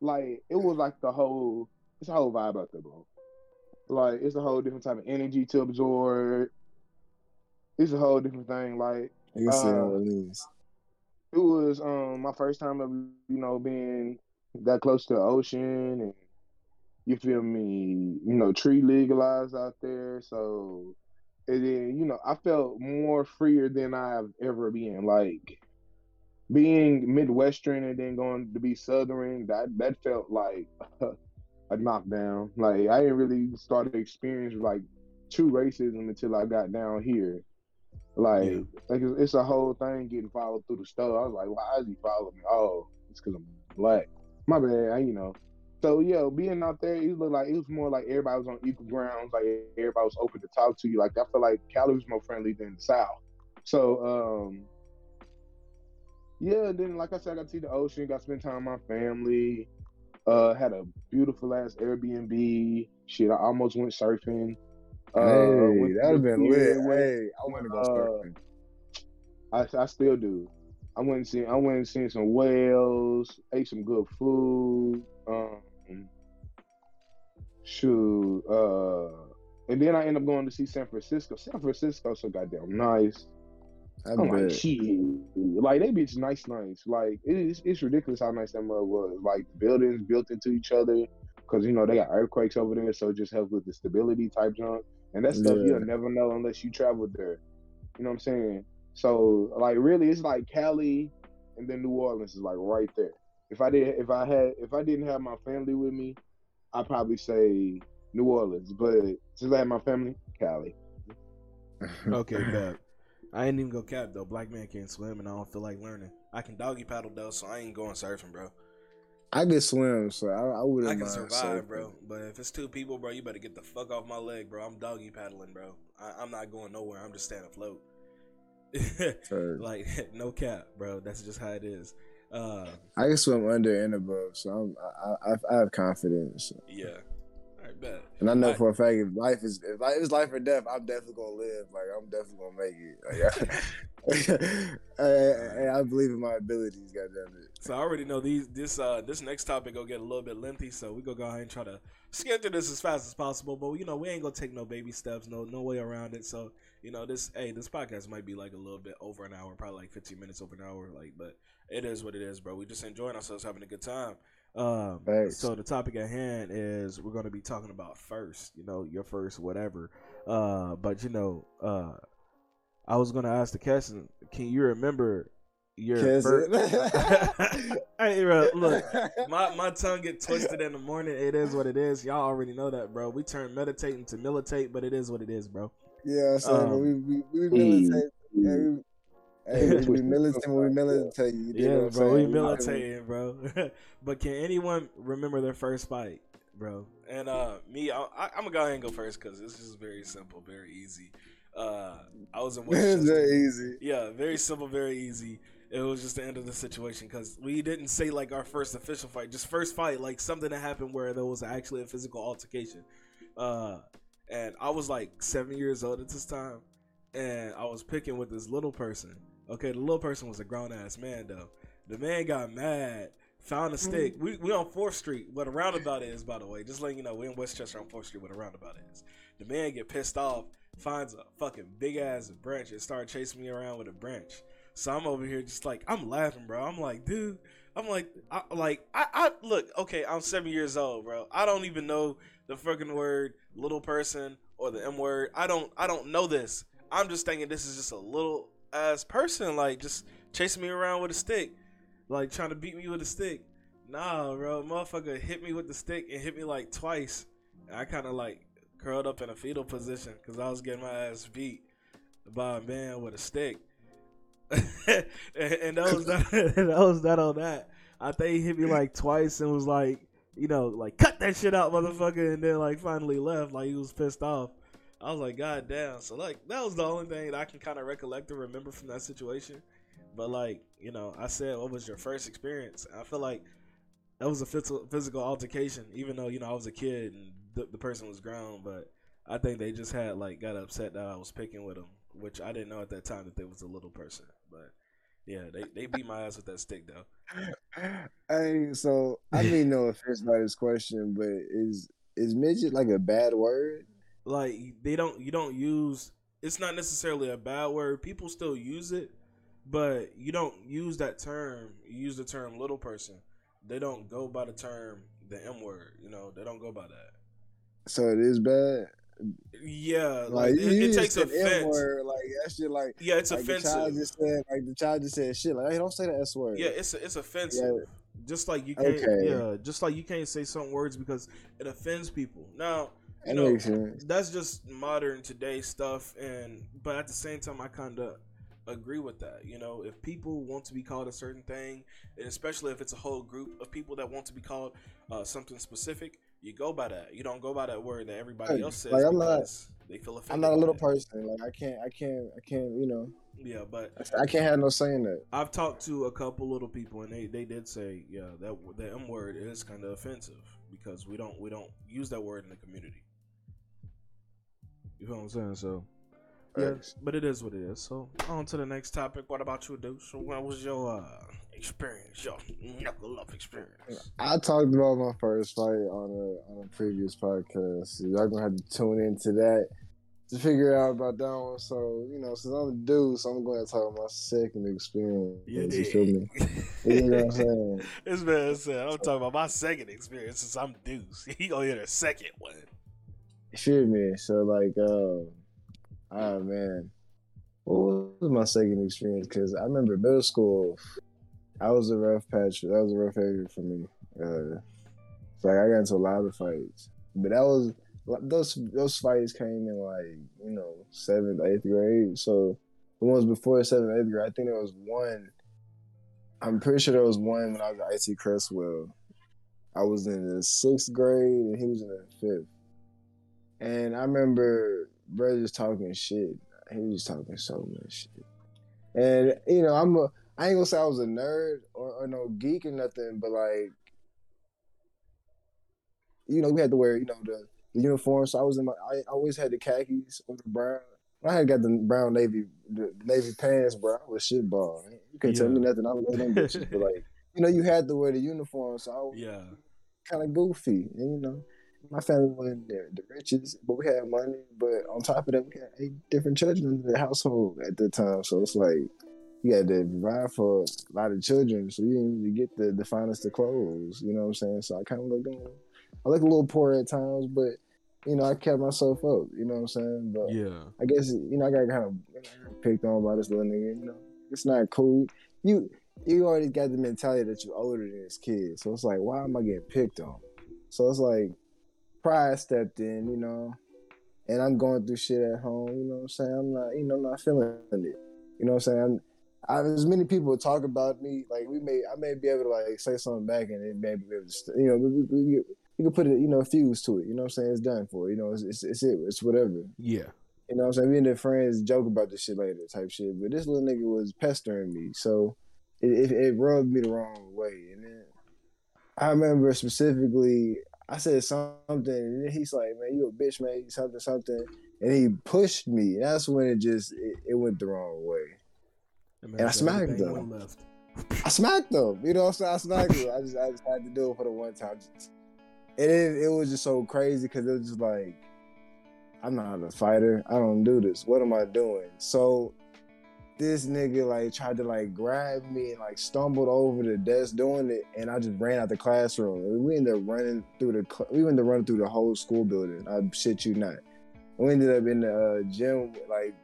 like it was like the whole it's a whole vibe out there, bro. Like it's a whole different type of energy to absorb. It's a whole different thing. Like You can see Uh, what it is. it was um my first time of you know being that close to the ocean and you feel me you know tree legalized out there so and then you know i felt more freer than i've ever been like being midwestern and then going to be southern that that felt like a knockdown like i didn't really start to experience like true racism until i got down here like, Yeah. like it's, it's a whole thing getting followed through the store. I was like, why is he following me? Oh, it's because I'm black. My bad, I, you know. So yeah, being out there, it looked like it was more like everybody was on equal grounds. Like everybody was open to talk to you. Like I feel like Cali was more friendly than the South. So um, yeah. Then like I said, I got to see the ocean. Got to spend time with my family. Uh, had a beautiful ass Airbnb. Shit, I almost went surfing. Uh, hey, to that'd have been lit. Hey, I want to go uh, surfing. I, I still do. I went and seen I went and seen some whales, ate some good food. Um, shoot, uh, and then I end up going to see San Francisco. San Francisco so goddamn nice. I I'm like shit, like they bitch nice, nice. Like it's it's ridiculous how nice that mother was. Like buildings built into each other because you know they got earthquakes over there, so it just helps with the stability type junk. And that stuff Yeah. you'll never know unless you travel there. You know what I'm saying? So like really, it's like Cali, and then New Orleans is like right there. If I did, if I had, if I didn't have my family with me, I'd probably say New Orleans. But since I had my family, Cali. Okay, bad. I ain't even go cap though. Black man can't swim, and I don't feel like learning. I can doggy paddle though, so I ain't going surfing, bro. I could swim, so I, I wouldn't I can mind survive, surfing. bro. But if it's two people, bro, you better get the fuck off my leg, bro. I'm doggy paddling, bro. I, I'm not going nowhere. I'm just staying afloat. So, like no cap, bro. That's just how it is. Uh, I can swim under and above, so I'm, I, I, I have confidence, yeah. All right, bet. and I know I- for a fact if life is if life is life or death, I'm definitely gonna live. Like I'm definitely gonna make it. Like, I, I, I believe in my abilities. Goddamn it. So I already know these this uh this next topic gonna get a little bit lengthy, so we gonna go ahead and try to skim through this as fast as possible. But you know, we ain't gonna take no baby steps, no no way around it. So, you know, this hey, this podcast might be like a little bit over an hour, probably like fifteen minutes over an hour, like but it is what it is, bro. We just enjoying ourselves having a good time. Um Thanks. so the topic at hand is we're gonna be talking about first, you know, your first whatever. Uh but you know, uh I was gonna ask the question, can you remember your Kiss first. Hey, bro, look, my my tongue get twisted in the morning. It is what it is. Y'all already know that, bro. We turn meditating to militate, but it is what it is, bro. Yeah, so Um, we we we Mm. militate. Yeah, we, hey, we, militate when we stuff, militate. You Yeah, bro. We saying? militating, bro. but can anyone remember their first fight, bro? And uh, me, I, I'm gonna go ahead and go first because this is very simple, very easy. Uh, I was in Westchester. very easy. Yeah, very simple, very easy. It was just the end of the situation because we didn't say like our first official fight, just first fight, like something that happened where there was actually a physical altercation. Uh, and I was like seven years old at this time, and I was picking with this little person. Okay, the little person was a grown ass man though. The man got mad, found a mm-hmm. stick. We we on Fourth Street, what a roundabout is, by the way. Just letting you know, we in Westchester on Fourth Street, what a roundabout is. The man get pissed off, finds a fucking big ass branch, and start chasing me around with a branch. So I'm over here just like I'm laughing, bro. I'm like, dude. I'm like, I, like I, I look. Okay, I'm seven years old, bro. I don't even know the fucking word little person or the M word. I don't. I don't know this. I'm just thinking this is just a little ass person, like just chasing me around with a stick, like trying to beat me with a stick. Nah, bro, motherfucker hit me with the stick and hit me like twice. And I kind of like curled up in a fetal position because I was getting my ass beat by a man with a stick. and, and that was that, that was on that. I think he hit me like twice and was like, you know, like cut that shit out, motherfucker, and then like finally left, like he was pissed off. I was like, God damn. So like that was the only thing that I can kind of recollect and remember from that situation. But like, you know, I said, what was your first experience? I feel like that was a physical physical altercation, even though you know I was a kid and the, the person was grown. But I think they just had like got upset that I was picking with them, which I didn't know at that time that they was a little person. But yeah, they they beat my ass with that stick though. Hey, so I mean no offense by this question, but is is midget like a bad word? Like they don't you don't use it's not necessarily a bad word. People still use it, but you don't use that term. You use the term little person. They don't go by the term the M word. You know, they don't go by that. So it is bad. Yeah, Like, it, it takes offense. N-word, like that shit. Like Yeah, it's like the child just said, like the child just said shit. Like hey, don't say the S word. Yeah, it's it's offensive. Just like you can't, Okay. yeah, just like you can't say some words because it offends people. Now, you that know, that's just modern today stuff, and but at the same time, I kind of agree with that. You know, if people want to be called a certain thing, and especially if it's a whole group of people that want to be called uh, something specific, you go by that. You don't go by that word that everybody Hey, else says like, I'm not- they feel offended. I'm not a little person. Like I can't, I can't, I can't. You know, Yeah, but I can't have no saying that. I've talked to a couple little people, and they, they did say, yeah, that the M word is kind of offensive because we don't we don't use that word in the community. You feel what I'm saying? So yeah, but it is what it is. So on to the next topic. What about you, dude? So what was your uh, experience, your knuckle up experience? I talked about my first fight on a on a previous podcast. So y'all gonna have to tune into that to figure out about that one. So you know, since I'm a dude, so I'm going to talk about my second experience. You feel me? You know what I'm saying? this man said, "I'm talking about my second experience since I'm Deuce. He gonna hit a second one." You feel me? So like, um, oh man, what was my second experience? Because I remember middle school, I was a rough patch. That was a rough area for me. Uh, like I got into a lot of fights, but that was those those fights came in like you know seventh, eighth grade. So the ones before seventh, eighth grade, I think there was one. I'm pretty sure there was one when I was at IT Creswell. I was in the sixth grade and he was in the fifth. And I remember brother just talking shit. He was talking so much shit. And you know, I'm a I ain't gonna say I was a nerd or, or no geek or nothing, but like you know, we had to wear, you know, the, the uniform. So I was in my I always had the khakis or the brown. I had got the brown navy the navy pants, bro. I was shit ball. You couldn't tell me nothing. I was them bitches, but like, you know, you had to wear the uniform, so I was Yeah, kind of goofy. And, you know, my family wasn't the, the richest, but we had money. But on top of that, we had eight different children in the household at the time. So it's like you had to provide for a lot of children. So you didn't really get the, the finest of clothes. You know what I'm saying? So I kind of look, I look a little poor at times, but you know, I kept myself up. You know what I'm saying? But yeah, I guess you know I got kind of you know, picked on by this little nigga. You know, it's not cool. You you already got the mentality that you're older than this kid, so it's like, why am I getting picked on? So it's like pride stepped in, you know, and I'm going through shit at home. You know what I'm saying? I'm not, you know, I'm not feeling it. You know what I'm saying? I, as many people talk about me, like we may, I may be able to like say something back, and it may be able to, you know, we, we, we can put it, you know, fuse to it. You know what I'm saying? It's done for. You know, it's, it's, it's it. It's whatever. yeah. You know what I'm saying? Me and the friends joke about this shit later type shit. But this little nigga was pestering me. So it, it, it rubbed me the wrong way. And then I remember specifically, I said something, and then he's like, man, you a bitch, man, something, something. And he pushed me. That's when it just, it, it went the wrong way. And I smacked them. I smacked them. You know what I'm saying? I smacked them. I just, I just had to do it for the one time. And it, it was just so crazy because it was just like, I'm not a fighter. I don't do this. What am I doing? So this nigga like tried to like grab me and like stumbled over the desk doing it, and I just ran out the classroom. We ended up running through the we ended up running through the whole school building. I shit you not. We ended up in the uh, gym like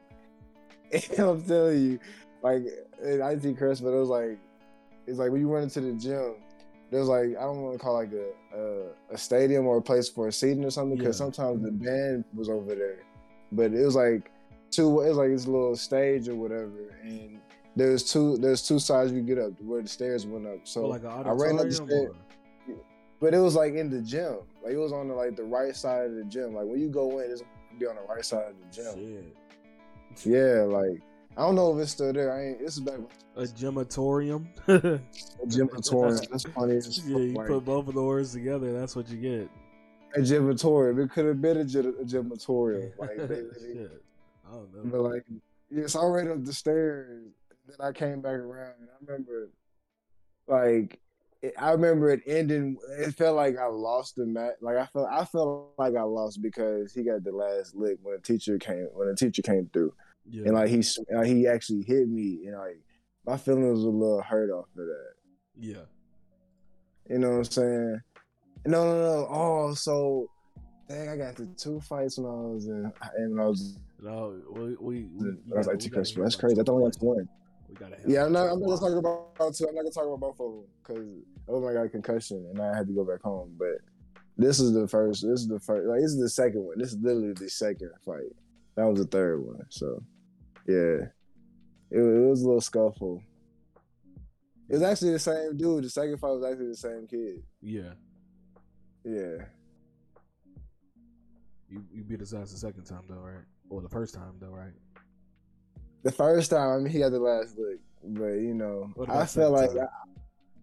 I'm telling you, like in IT Crest, but it was like it's like when you run into the gym. There's like I don't want to call it like a, a a stadium or a place for a seating or something because Yeah. sometimes the band was over there, but it was like two. It was like this little stage or whatever, and there's two. There's two sides you get up where the stairs went up. So like I ran up the stairs. or- but it was like in the gym. Like it was on the like the right side of the gym. Like when you go in, it's be on the right side of the gym. Shit. Yeah, like I don't know if it's still there. I ain't. Is back A gymatorium. the gymatorium. That's funny. Yeah, you put both of the words together. That's what you get. a gymatorium. It could have been a, gy- a gymatorium. Like, they- they- don't know. but like, yes, I ran up the stairs. Then I came back around, and I remember, like, it, I remember it ending. It felt like I lost the match. Like I felt, I felt like I lost because he got the last lick when the teacher came. When the teacher came through. Yeah. and like he like, he actually hit me, and like my feelings was a little hurt off of that. yeah. You know what I'm saying? No, no, no. Oh, so dang, I got the two fights when I was in, and I was, No, we, we, we was like two Christmas. That's crazy. That's thought we got to one. We gotta Yeah, I'm not. I'm not gonna talk about two. I'm not gonna talk about both of them because oh my god, concussion, and I had to go back home. But this is the first. This is the first. Like this is the second one. This is literally the second fight. That was the third one. So yeah, it, it was a little scuffle. It was actually the same dude. The second fight was actually the same kid. Yeah. Yeah. You you beat his ass the second time though, right? Or the first time though, right? The first time, I mean, he got the last look, but you know, I felt like second I,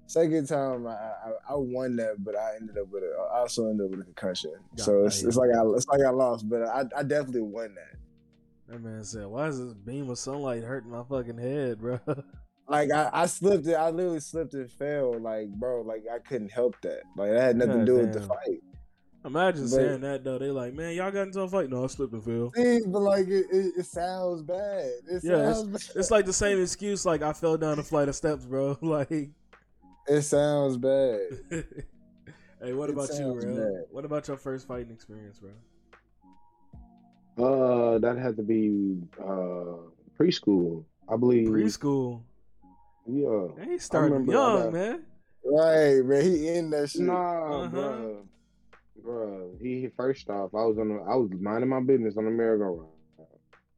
second time I, I I won that, but I ended up with a I also ended up with a concussion. Got so it's, it's like I it's like I lost, but I I definitely won that. That man said, "Why is this beam of sunlight hurting my fucking head, bro?" Like I, I slipped it, I literally slipped and fell. Like bro, like I couldn't help that. Like that had nothing to do with the fight. Imagine But- saying that though. They like, man, y'all got into a fight. No, I slipped and fell. See, but like it, it, it sounds bad. It Yeah, sounds bad. It's like the same excuse, like I fell down a flight of steps, bro. Like, it sounds bad. hey, what It about you, bro? bad. What about your first fighting experience, bro? Uh, that had to be uh preschool, I believe. Preschool. Yeah. Hey, he started remember I young, got- man. Right, man. He in that shit. Nah, Uh-huh. bruh. Bruh. He first off, I was on the, I was minding my business on the merry-go-round.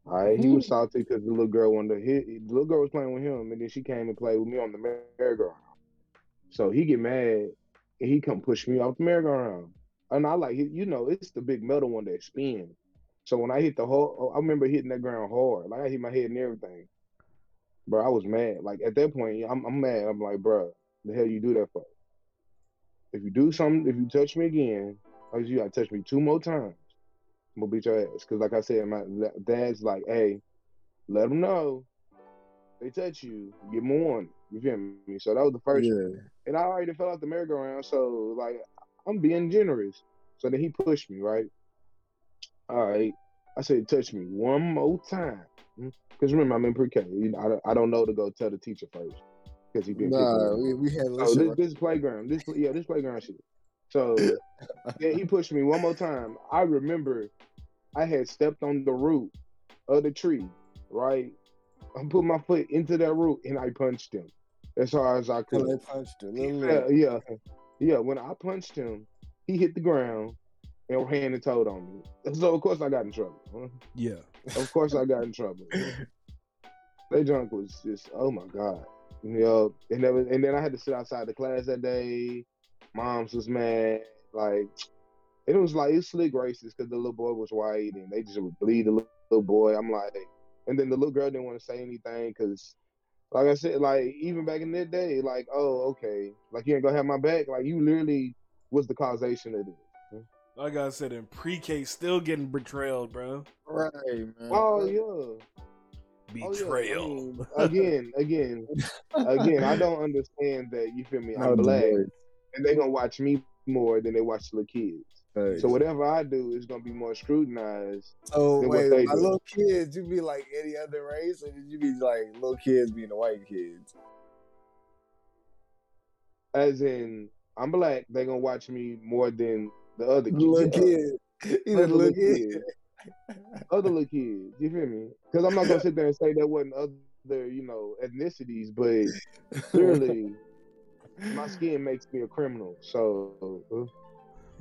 All right, he was mm-hmm. salty because the little girl wanted to hit. The little girl was playing with him, and then she came and played with me on the merry-go-round. So he get mad, and he come push me off the merry-go-round. And I like, you know, it's the big metal one that spins. So when I hit the whole, I remember hitting that ground hard. Like I hit my head and everything. Bro, I was mad. Like at that point, I'm, I'm mad. I'm like, bro, the hell you do that for? If you do something, if you touch me again, or you gotta touch me two more times, I'm gonna beat your ass. Cause like I said, my dad's like, hey, let them know. They touch you, give them a warning. You feel me? So that was the first Yeah. one. And I already fell out the merry-go-round, so like I'm being generous. So then he pushed me, right? All right. I said, touch me one more time. Mm-hmm. Because remember, I'm in pre-K. I, don't- know to go tell the teacher first. Because he been Nah, on we, we had Oh, this, this playground. This yeah, this playground shit. So then he pushed me one more time. I remember I had stepped on the root of the tree, right? I put my foot into that root and I punched him as hard as I could. they punched him. He Little fell- lip. yeah, yeah. When I punched him, he hit the ground and hand and toed on me. So of course I got in trouble. Yeah. Of course I got in trouble. that junk was just oh my god. You know, and that was, and then I had to sit outside the class that day. Moms was mad. Like it was like it's slick racist because the little boy was white and they just would bleed the little, little boy. I'm like, and then the little girl didn't want to say anything because, like I said, like even back in that day, like oh okay, like you ain't gonna have my back. Like you literally was the causation of this. Like I said, in pre-K, still getting betrayed, bro. Right, man. Oh yeah. Oh, yeah. I Betrayal. mean, again, again, again. I don't understand that. You feel me? I'm black, boy. And they gonna watch me more than they watch the kids. Thanks. So whatever I do is gonna be more scrutinized. So wait, my do. little kids, you be like any other race, or did you be like little kids being the white kids? As in, I'm black. They gonna watch me more than the other kids. Little you other little kids. Other little kids. You feel me? Because I'm not gonna sit there and say that wasn't other, you know, ethnicities, but clearly my skin makes me a criminal. So uh,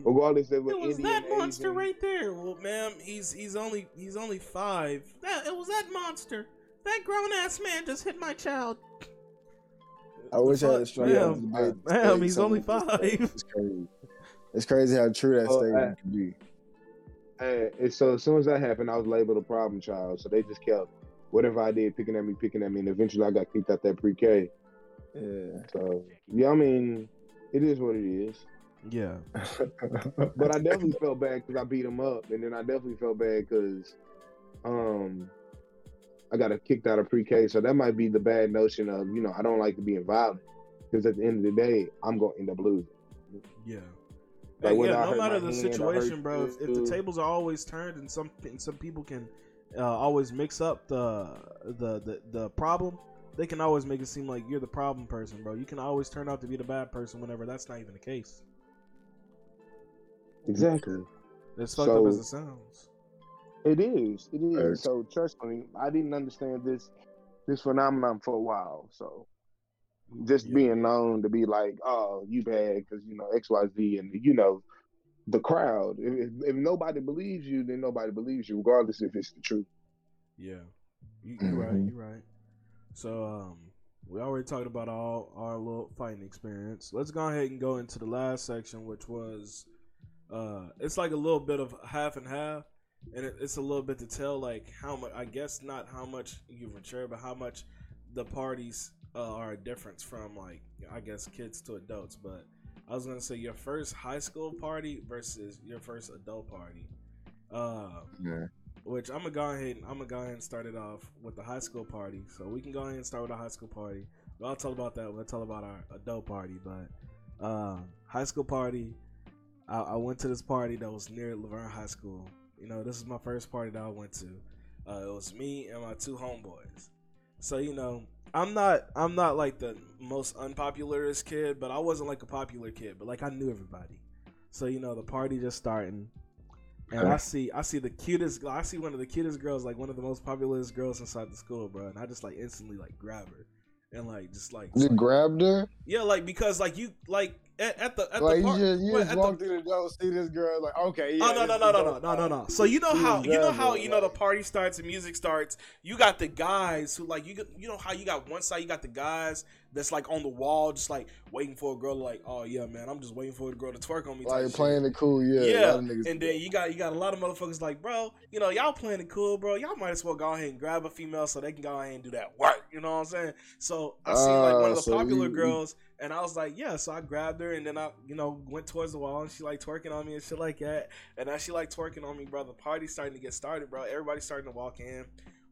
regardless of what It was Indian, that monster Asian- right there. Well, ma'am, he's he's only he's only five. That it was that monster. That grown ass man just hit my child. I wish I had a fuck? strong Damn, debate. damn, debate he's only five. It's crazy. It's crazy how true that Oh, statement I- can be. And, and so as soon as that happened, I was labeled a problem child. So they just kept whatever I did picking at me, picking at me, and eventually I got kicked out that pre-K. Yeah. So yeah, I mean, it is what it is. Yeah. But I definitely felt bad because I beat him up, and then I definitely felt bad because um I got kicked out of pre-K. So that might be the bad notion of you know I don't like to be violent because at the end of the day I'm gonna end up losing. Yeah. Like, I yeah, no hurt matter the hand, situation, bro. If, if the tables are always turned and some some people can uh, always mix up the, the the the problem, they can always make it seem like you're the problem person, bro. You can always turn out to be the bad person whenever that's not even the case. Exactly. As fucked up as it sounds. It is. It is. Facts. So trust me, I didn't understand this this phenomenon for a while. So just Yeah. being known to be like, oh, you bad because you know X Y Z, and you know the crowd. If, if, if nobody believes you, then nobody believes you, regardless if it's the truth. Yeah, you, you're right. You're right. So um, we already talked about all our little fighting experience. Let's go ahead and go into the last section, which was uh, it's like a little bit of half and half, and it, it's a little bit to tell like how much. I guess not how much you've matured, but how much the parties uh, are a difference from like I guess kids to adults. But I was gonna say your first high school party versus your first adult party. Uh, Yeah. Which I'm gonna go ahead. I'm gonna go ahead and start it off with the high school party. So we can go ahead and start with the high school party. But I'll tell about that. We'll tell about our adult party. But uh, high school party, I, I went to this party that was near LaVergne High School. You know, this is my first party that I went to. Uh, it was me and my two homeboys. So you know, I'm not I'm not like the most unpopularist kid, but I wasn't like a popular kid. But like I knew everybody. So you know, the party just starting. And I see, I see the cutest. I see one of the cutest girls, like one of the most popular girls inside the school, bro. And I just like instantly like grab her, and like just like, You grabbed her? yeah, like because like you like at, at the at like the you just you just the- walk through the door, see this girl, like okay, oh, yeah. oh no no no no no no no no. So you know how you know how you know the party starts and music starts. You got the guys who like you you know how you got one side you got the guys that's like on the wall just like waiting for a girl like oh yeah man I'm just waiting for a girl to twerk on me. Like shit. playing it cool, yeah. Yeah, lot of niggas and then you got you got a lot of motherfuckers like, bro, you know, y'all playing it cool, bro. Y'all might as well go ahead and grab a female so they can go ahead and do that work. You know what I'm saying? So I seen like one of Ah, the so popular you- girls, and I was like, yeah. So I grabbed her, and then I, you know, went towards the wall, and she like twerking on me and shit like that. And as she like twerking on me, bro, the party's starting to get started, bro. Everybody's starting to walk in.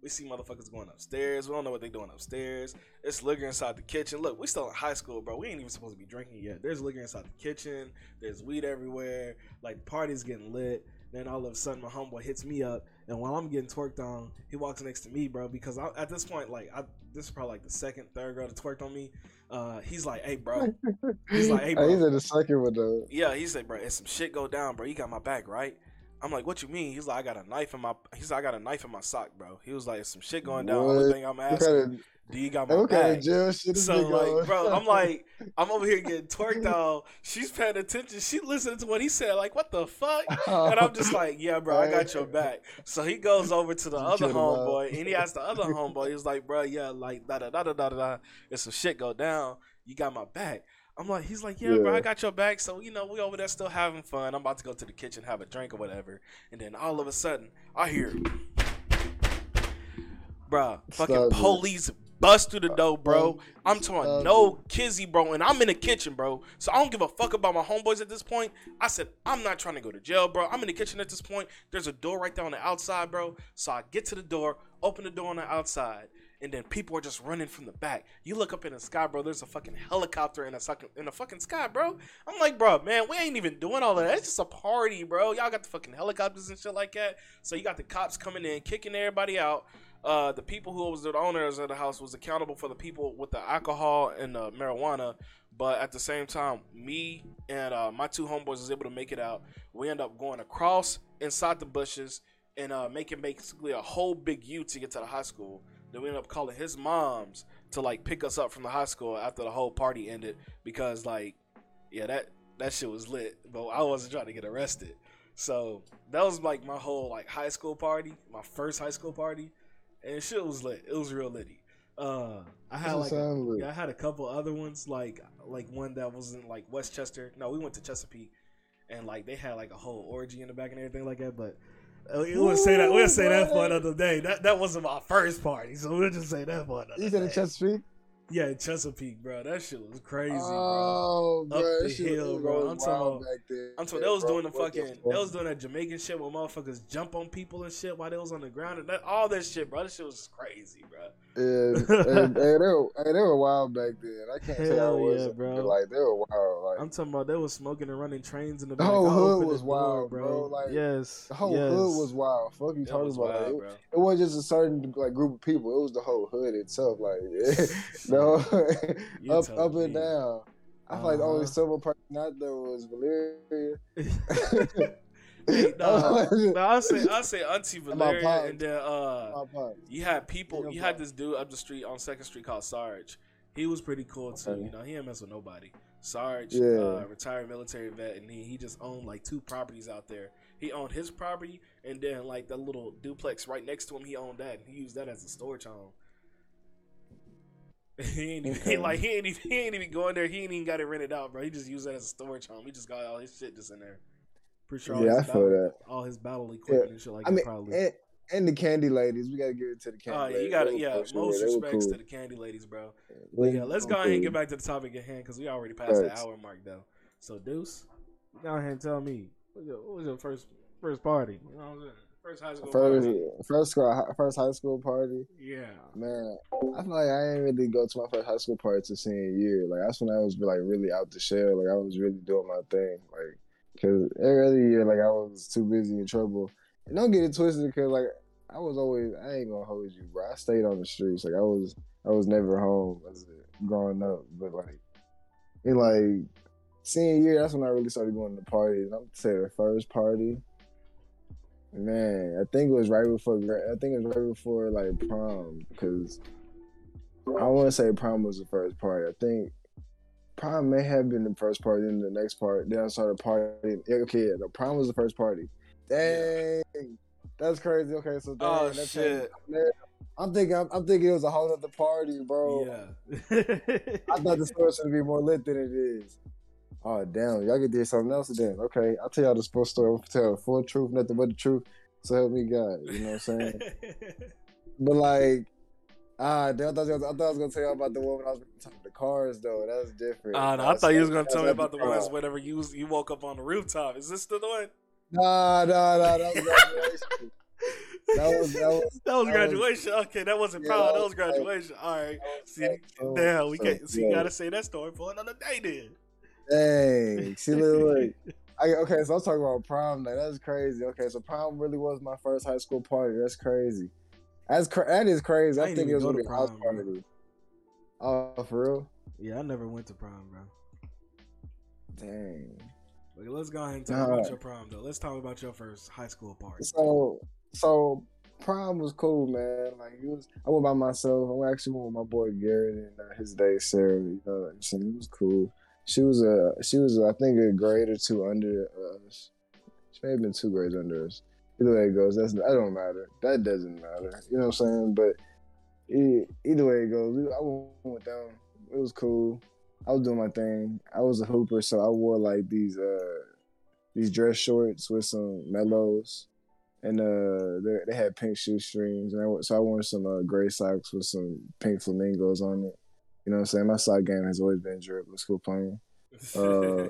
We see motherfuckers going upstairs. We don't know what they doing upstairs. It's liquor inside the kitchen. Look, we still in high school, bro. We ain't even supposed to be drinking yet. There's liquor inside the kitchen. There's weed everywhere. Like the party's getting lit. Then all of a sudden, my homeboy hits me up, and while I'm getting twerked on, he walks next to me, bro. Because I, at this point, like, I, this is probably like the second, third girl that twerked on me. Uh, he's like, "Hey, bro." He's like, "Hey, bro." He's in the second one though. Yeah, he said, bro, if some shit go down, bro, you got my back, right? I'm like, what you mean? He's like, I got a knife in my. He's like, I got a knife in my sock, bro. He was like, some shit going down. Only thing I'm asking, do you got my what back? of jail shit So like, bro, I'm like, I'm over here getting twerked on. She's paying attention. She listening to what he said. Like, what the fuck? And I'm just like, yeah, bro, I got your back. So he goes over to the other killed him out. homeboy, and he asks the other homeboy, he's like, bro, yeah, like da da da da da da. If some shit go down, you got my back. I'm like, he's like, yeah, bro, I got your back. So you know, we over there still having fun. I'm about to go to the kitchen, have a drink or whatever, and then all of a sudden, I hear, bro, fucking Stop it. police bust through the uh, door, bro. Um, I'm talking no kizzy, bro, and I'm in the kitchen, bro. So I don't give a fuck about my homeboys at this point. I said I'm not trying to go to jail, bro. I'm in the kitchen at this point. There's a door right there on the outside, bro. So I get to the door, open the door on the outside, and then people are just running from the back. You look up in the sky, bro. There's a fucking helicopter in a fucking in the fucking sky, bro. I'm like, bro, man, we ain't even doing all of that. It's just a party, bro. Y'all got the fucking helicopters and shit like that. So you got the cops coming in, kicking everybody out. Uh, the people who was the owners of the house was accountable for the people with the alcohol and the marijuana. But at the same time, me and uh, my two homeboys was able to make it out. We end up going across inside the bushes and uh, making basically a whole big U to get to the high school. Then we ended up calling his moms to like pick us up from the high school after the whole party ended because like, yeah, that that shit was lit. But I wasn't trying to get arrested. So that was like my whole like high school party, my first high school party, and shit was lit. It was real litty. Uh, I had like a, yeah, I had a couple other ones like like one that was in like Westchester. No, we went to Chesapeake, and like they had like a whole orgy in the back and everything like that. But uh, we will say that we'll say that for another day. That that wasn't my first party, so we'll just say that for another. You said in Chesapeake. Yeah, Chesapeake, bro. That shit was crazy, oh, bro. bro. Up the hill, bro. I'm talking about. I'm talking. They was doing the fucking. They was doing that Jamaican shit where motherfuckers jump on people and shit while they was on the ground and that all that shit, bro. That shit was crazy, bro. Yeah, and, and they, were, and they were wild back then. I can't say I was, yeah, bro. Like they were wild. Like I'm talking about they was smoking and running trains in the the whole hood was the door, wild, bro. Like yes, the whole yes. hood was wild. Fuck you talking about? wild, it, bro. it wasn't just a certain like group of people. It was the whole hood itself. Like no, Up up and down. I feel like the only Uh-huh. civil person out there was Valeria. Hey, My nah, I say I say Auntie Valeria, and then uh, you had people. You had this dude up the street on Second Street called Sarge. He was pretty cool too. Okay. You know, he didn't mess with nobody. Sarge, Yeah. uh, retired military vet, and he, he just owned like two properties out there. He owned his property, and then like the little duplex right next to him, he owned that. And he used that as a storage home. he ain't even, Okay. like he ain't even, he ain't even going there. He ain't even got it rented out, bro. He just used that as a storage home. He just got all his shit just in there. Pretty sure all Yeah, his I feel battle, that. all his battle equipment and shit like I that. mean, probably. and, and the candy ladies, we gotta give it to the oh, candy. Oh yeah, ladies. you got They to yeah. sure, Most respects cool. to the candy ladies, bro. But yeah, let's go ahead and get back to the topic at hand because we already passed the hour mark though. So Deuce, go ahead and tell me what was your, what was your first first party? You know what I'm saying? First high school First, party. first first high school party. Yeah. Man, I feel like I didn't really go to my first high school party till senior year. Like that's when I was like really out the shell. Like I was really doing my thing. Like because every other year, like I was too busy in trouble. And don't get it twisted, because like I was always I ain't gonna hold you, bro. I stayed on the streets. Like I was I was never home as a, growing up. But like in like senior year, that's when I really started going to parties. I'm say the first party. Man, I think it was right before. I think it was right before like prom because I want to say prom was the first party. I think prom may have been the first party, then the next part. Then I started partying. Yeah, Okay, yeah, the prom was the first party. Dang, that's crazy. Okay, so oh, dang, Oh shit. changed- I'm thinking. I'm, I'm thinking it was a whole other party, bro. Yeah. I thought the story should be more lit than it is. Oh damn, y'all get to hear something else then. Okay, I'll tell y'all the sports story. I'll tell the full truth, nothing but the truth. So help me God. You know what I'm saying? but like, ah, damn, I thought, I, was, I thought I was gonna tell y'all about the one when I was talking to the cars though. That was different. Uh, no, I That's- thought you was gonna tell me about the prom. ones whenever you was, you woke up on the rooftop. Is this still the one? Nah, nah, nah. That was graduation. That was- that was- that was that graduation. okay, that wasn't Yeah, prom. that That was was graduation. All right. See, so- damn, we so, can't. See, you gotta say that story for another day then. Dang. See, look, look. I, okay, so I'm talking about prom night. That's crazy. Okay, so prom really was my first high school party. That's crazy. That's cra- that is crazy. I I, think it was go gonna be a house bro. party. Oh, for real? Yeah, I never went to prom, bro. Dang. Let's go ahead and talk Nah. about your prom though. Let's talk about your first high school party. So, so prom was cool, man. Like it was. I went by myself. I actually went with my boy Garrett and uh, his day Sarah. You know, so it was cool. She was a. She was I think a grade or two under us. She may have been two grades under us. Either way it goes, that's that don't matter. That doesn't matter. You know what I'm saying? But e- either way it goes, I went with them. It was cool. I was doing my thing. I was a hooper, so I wore like these uh these dress shorts with some mellows, and uh they, they had pink shoestrings, and I, so I wore some uh, gray socks with some pink flamingos on it. You know what I'm saying? My side game has always been drip. Let's go playing. Uh,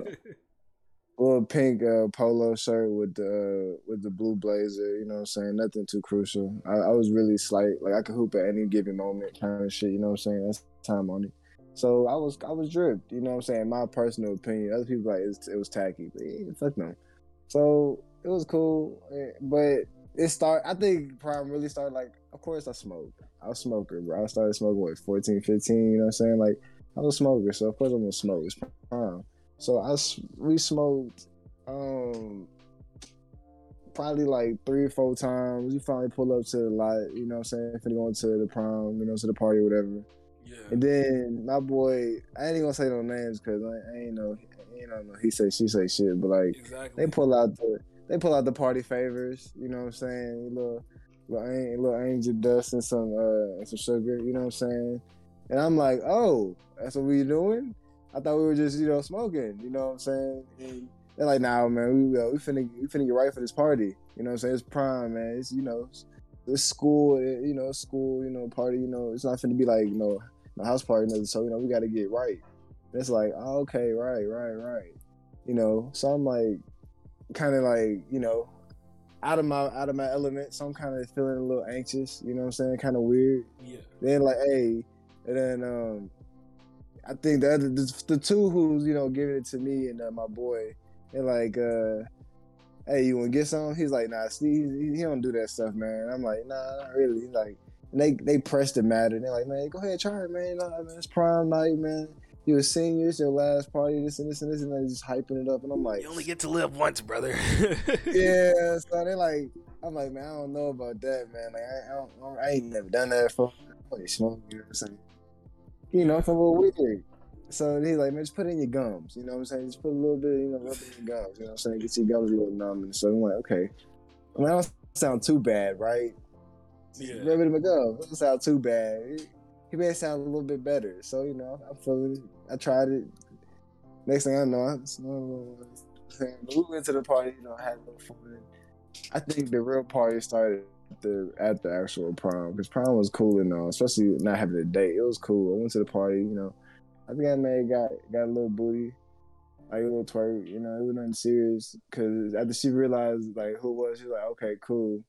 little pink uh, polo shirt with the uh, with the blue blazer. You know what I'm saying? Nothing too crucial. I, I was really slight. Like I could hoop at any given moment, kind of shit. You know what I'm saying? That's time on it. So I was I was dripped. You know what I'm saying? My personal opinion. Other people like it's, it was tacky, but yeah, fuck no. So it was cool, eh, but it start. I think prime really started like. Of course, I smoked. I was a smoker, bro. I started smoking what 14, 15. You know what I'm saying? Like I was a smoker, so of course I'm gonna smoke. It's prime. So I we smoked um probably like three or four times. We finally pull up to the lot, you know what I'm saying, finna going to the prom, you know, to the party or whatever. yeah. And then my boy, I ain't even gonna say no names because I, I ain't know, you know, no, he say she say shit, but like Exactly. they pull out the they pull out the party favors, you know what I'm saying, little little, little angel dust and some uh and some sugar. You know what I'm saying? And I'm like, oh, that's what we doing. I thought we were just you know smoking. You know what I'm saying? And they're like, nah, man, we uh, we finna we finna get right for this party. You know what I'm saying? It's prime, man. It's you know, it's school. It, you know, school. You know, party. You know, it's not finna be like you know, a house party. Nothing. So you know, we got to get right. And it's like, oh, okay, right, right, right. You know, so I'm like, kind of like you know, out of my out of my element. So I'm kind of feeling a little anxious. You know what I'm saying? Kind of weird. Yeah. Then like, hey, and then um, I think the other the, the two who's you know giving it to me and uh, my boy, they're like, uh, hey, you want to get some? He's like, nah, Steve, he, he don't do that stuff, man. I'm like, nah, not really. He's like, and they they pressed the matter. They're like, man, go ahead, try it, man. Nah, man, it's prime night, man. You a senior, it's your last party, this and this and this, and they just hyping it up. And I'm like, You only get to live once, brother. yeah. So they're like, I'm like, man, I don't know about that, man. Like, I, I, don't, I ain't never done that before. Smoke, you know what I'm saying? You know, it's a little weird. So he's like, man, just put it in your gums. You know what I'm saying? Just put a little bit, you know, rub it in your gums. You know what I'm saying? Get your gums a little numb. And so I'm like, okay. I mean, I don't sound too bad, right? Yeah. Rub it in my gums. Doesn't sound too bad. He made it sound a little bit better. So, you know, I'm feeling it. I tried it. Next thing I know, I just, oh, we went to the party, you know, had a little fun. I think the real party started at the, at the actual prom because prom was cool and all, especially not having a date. It was cool. I went to the party, you know. I think I may got got a little booty, like a little twerk. You know, it was nothing serious. Cause after she realized like who was, she was like, okay, cool.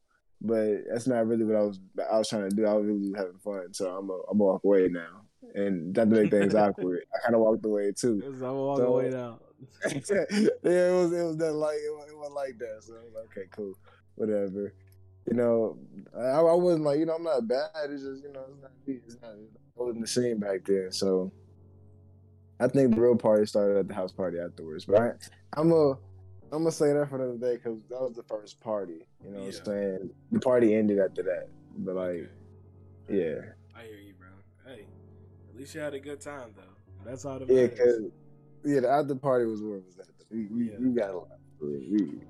But that's not really what I was I was trying to do. I was really having fun. So I'm a, I'm gonna walk away now, and not to make things awkward. I kind of walked away too. I'm walk So- away now. yeah, it was it was that like it, wa- it wasn't like that. So I was like, okay, cool, whatever. You know, I, I wasn't like you know I'm not bad. It's just you know it's not me. It's not. I wasn't the same back then. So I think the real party started at the house party afterwards. But I, I'm a I'm gonna say that for another day because that was the first party. You know what I'm saying? The party ended after that. But like, Okay. yeah, I hear you, bro. Hey, at least you had a good time though. That's all that yeah, cause yeah, the after party was where it was at. We we, Yeah. we got a lot. We,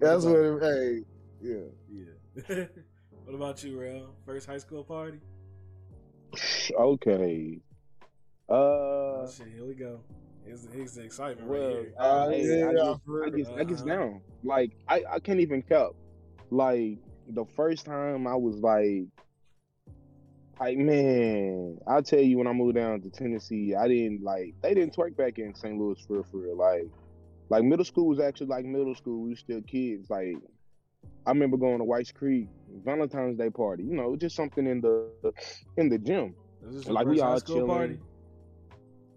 that's what. It, hey, yeah. Yeah. what about you, Real? First high school party? Okay. Uh, Oh shit, here we go. Here's, here's the excitement right well, here. uh, hey, yeah, get, for I real. get, I get Uh-huh. down. Like, I, I can't even count. Like, the first time I was like, like, man, I'll tell you when I moved down to Tennessee, I didn't like, they didn't twerk back in St. Louis for real, for real. Like, like middle school was actually like middle school. We were still kids. Like, I remember going to Whites Creek Valentine's Day party. You know, just something in the in the gym. This your like, we first high all school chilling. party?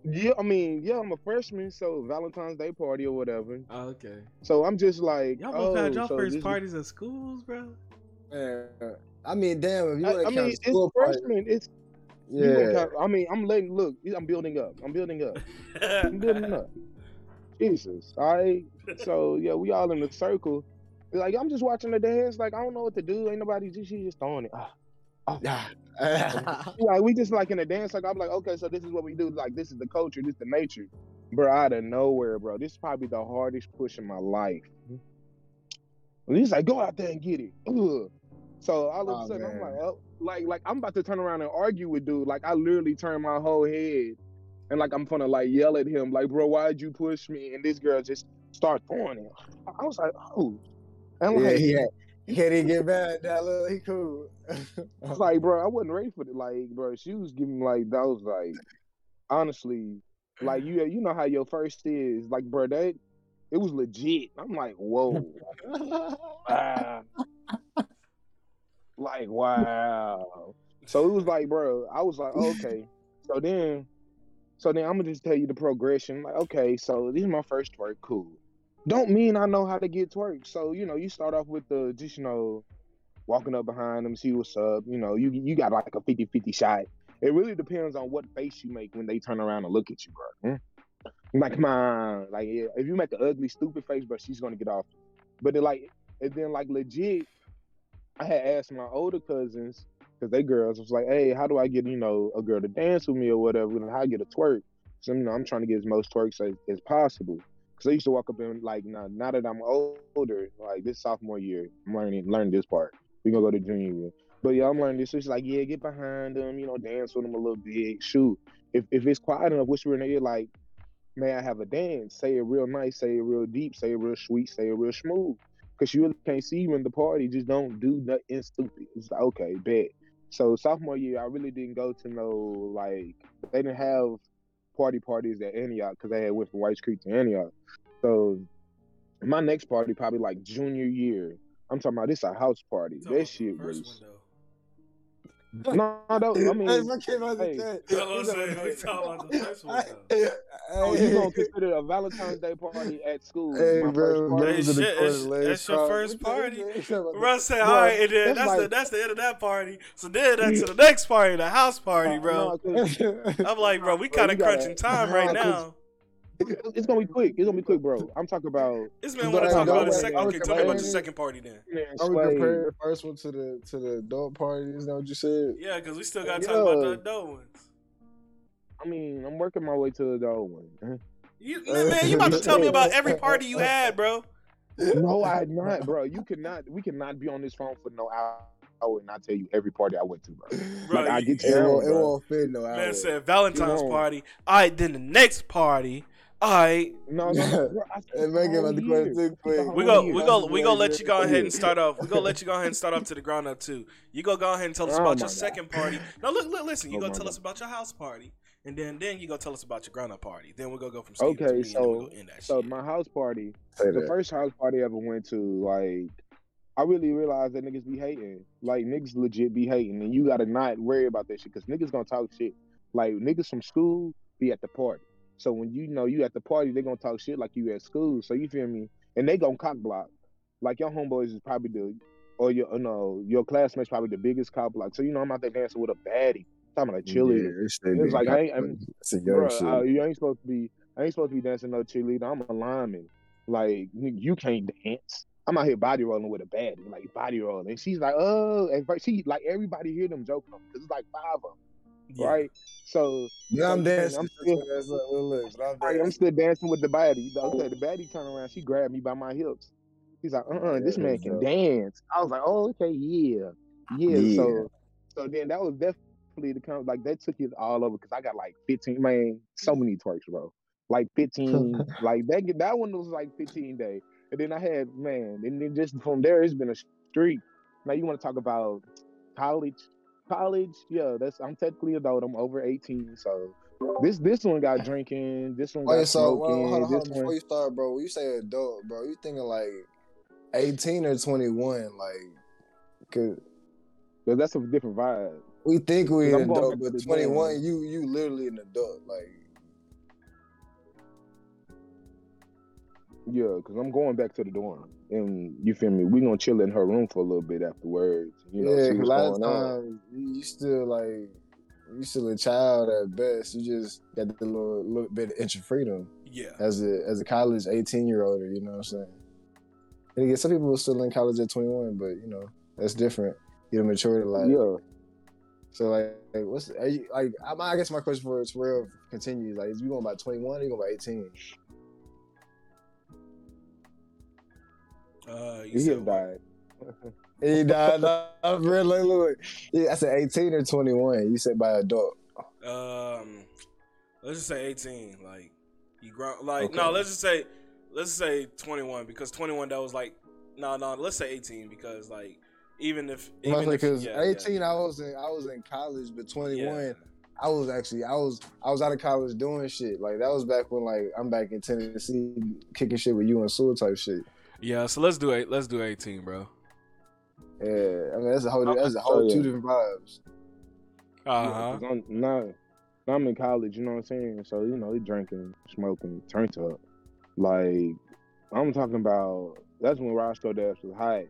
Yeah, I mean, yeah, I'm a freshman, so Valentine's Day party or whatever. Oh, okay. So I'm just like, Y'all both oh, had y'all so first this- parties at schools, bro. Man, I mean, damn, if you I, want I to mean, count it's school freshman. It's yeah, count- I mean, I'm letting look. I'm building up. I'm building up. I'm building up. Jesus. All right. So yeah, we all in the circle. Like I'm just watching the dance. Like I don't know what to do. Ain't nobody. Just she just throwing it. Ah. Oh, yeah. Like we just like in a dance. Like I'm like, okay, so this is what we do. Like this is the culture. This is the nature. Bro, out of nowhere, bro. This is probably the hardest push in my life. And he's like, go out there and get it. Ugh. So all of Oh, a sudden, I'm like, oh, like, like I'm about to turn around and argue with dude. Like I literally turned my whole head, and like I'm gonna like yell at him, like, bro, why'd you push me? And this girl just start throwing it. I was like, oh, and yeah, like, yeah. He can't even get mad. That little, he cool. I was like, bro, I wasn't ready for it. Like, bro, she was giving like that was like, honestly, like you, you know how your first is, like, bro, that it was legit. I'm like, whoa, like, wow. So it was like, bro, I was like, okay. So then, so then I'm gonna just tell you the progression. Like, okay, so this is my first twerk, cool. Don't mean I know how to get twerk. So you know, you start off with the just you know, walking up behind them, see what's up. You know, you you got like a 50-50 shot. It really depends on what face you make when they turn around and look at you, bro. Hmm? Like, my like yeah, if you make an ugly, stupid face, bro, she's gonna get off. But then like, and then like legit, I had asked my older cousins because they girls I was like, hey, how do I get you know a girl to dance with me or whatever? And how I get a twerk? So you know, I'm trying to get as most twerks as, as possible. Cause I used to walk up and like now, now that I'm older, like this sophomore year, I'm learning learning this part. We gonna go to junior year. But yeah, I'm learning this. So she's like, yeah, get behind them, you know, dance with them a little bit. Shoot, if if it's quiet enough, whisper in their ear like, may I have a dance? Say it real nice, say it real deep, say it real sweet, say it real smooth. Cause you really can't see you in the party. Just don't do nothing stupid. It's like okay, bet. So sophomore year, I really didn't go to no like they didn't have party parties at Antioch because they had went from White Creek to Antioch. So my next party probably like junior year. I'm talking about this a house party. About That shit was one. No, no. I mean, Hey, if I came out hey. the That's what I'm saying. We talking about the first one, though. oh, you gonna consider a Valentine's Day party at school? Hey, my bro, first party? Hey, those are the shit, it's- corner that's your first party. Russ said, Bro, all right, and then that's that's, the that's the end of that party. So then that's to the next party, the house party, uh, bro. I'm like, bro, we kind of crunching time right now. It's, it's gonna be quick. It's gonna be quick, bro. I'm talking about This man But want to talk about his what- second. Okay, was tell me about your comparing- second party then. man, Are we Sway. comparing the first one to the to the adult party? Is that what you said? Yeah, because we still got to talk about the Yeah. adult ones. I mean, I'm working my way to the old one. You, man, you about to tell me about every party you had, bro? no, I had not, bro. You cannot. We cannot be on this phone for no hour I and not tell you every party I went to, bro. Bro, Like, I you- get It you down, won't, it bro. won't fit no hour. Man said Valentine's You know. party. All right, then the next party. All right, No, no, bro. I Hey, man, about the question too quick. we go, we go, we go. Let you go ahead and start off. We gonna let you go ahead and start off to the ground up too. You go go ahead and tell us Oh about my your God. second party. No, look, look, listen. You Oh go my tell God. us about your house party, and then then you go tell us about your ground up party. Then we're gonna go from Steve to Okay, me, and we're so gonna end that so shit. my house party, Say the that. first house party I ever went to, like, I really realized that niggas be hating. Like niggas legit be hating, and you gotta not worry about that shit because niggas gonna talk shit. Like niggas from school be at the party. So when you know you at the party, they gonna talk shit like you at school. So you feel me? And they gonna cock block. Like your homeboys is probably the or your uh, no your classmates probably the biggest cock block. So you know I'm out there dancing with a baddie. talking about a cheerleader. Yeah, it's that It was nigga like, I ain't- I'm- it's a young Bruh, shit. uh, you ain't supposed to be. I ain't supposed to be dancing no cheerleader. I'm a lineman. Like you can't dance. I'm out here body rolling with a baddie, like body rolling. And she's like, oh, and she like everybody hear them joking because it's like five of them, Yeah. right? So yeah, I'm I'm dancing. I'm I'm still- look, look, I'm Right, I'm dancing. still dancing with the baddie. Okay, the baddie turned around. She grabbed me by my hips. He's like, uh, uh this Yeah, man can dope. dance. I was like, oh, okay, yeah, yeah. Yeah. So, so then that was definitely the kind of like that took it all over because I got like 15, man, so many twerks, bro. Like 15, like that. That one was like 15 day, and then I had man, and then just from there it's been a streak. Now you want to talk about college? College, yeah, that's I'm technically adult. I'm over 18, so this this one got drinking. This one got so well, smoking. hold on, hold on. Before one, you start, bro, when you say adult, bro, you thinking like 18 or 21? Like, cause but that's a different vibe. we think we Cause an adult, but 21, dorm. you you literally an adult. Like, Yeah, because I'm going back to the dorm, and you feel me? We gonna chill in her room for a little bit afterwards. You know, yeah, see 'cause what's a lot of going on. times you you still like you still a child at best. You just got the little little bit of inch of freedom yeah. as a as a college 18 year older. You know what I'm saying? And again, some people are still in college at 21, but you know that's different. You know, maturity life. Yeah, So like, like what's are you, like? I, I guess my question for Terrell continues. Like, is you going by 21 or you going by 18? Uh, you he said died. He died. no, really look. Yeah, I said 18 or 21. You said by adult. Um, let's just say 18. Like you grow. Like Okay. no, let's just say let's just say 21 because 21 that was like no no. Let's say 18 because like even if even Because yeah, yeah, 18, I was in I was in college, but 21, yeah. I was actually I was I was out of college doing shit. Like that was back when like I'm back in Tennessee kicking shit with you and Sewell type shit. Yeah, so let's do it. Let's do 18, bro. Yeah, I mean that's a whole that's a whole two different vibes. Uh Yeah, huh. 'cause I'm not. I'm in college. You know what I'm saying? So you know, he drinking, smoking, turned up. Like I'm talking about. That's when Roscoe Dash was high.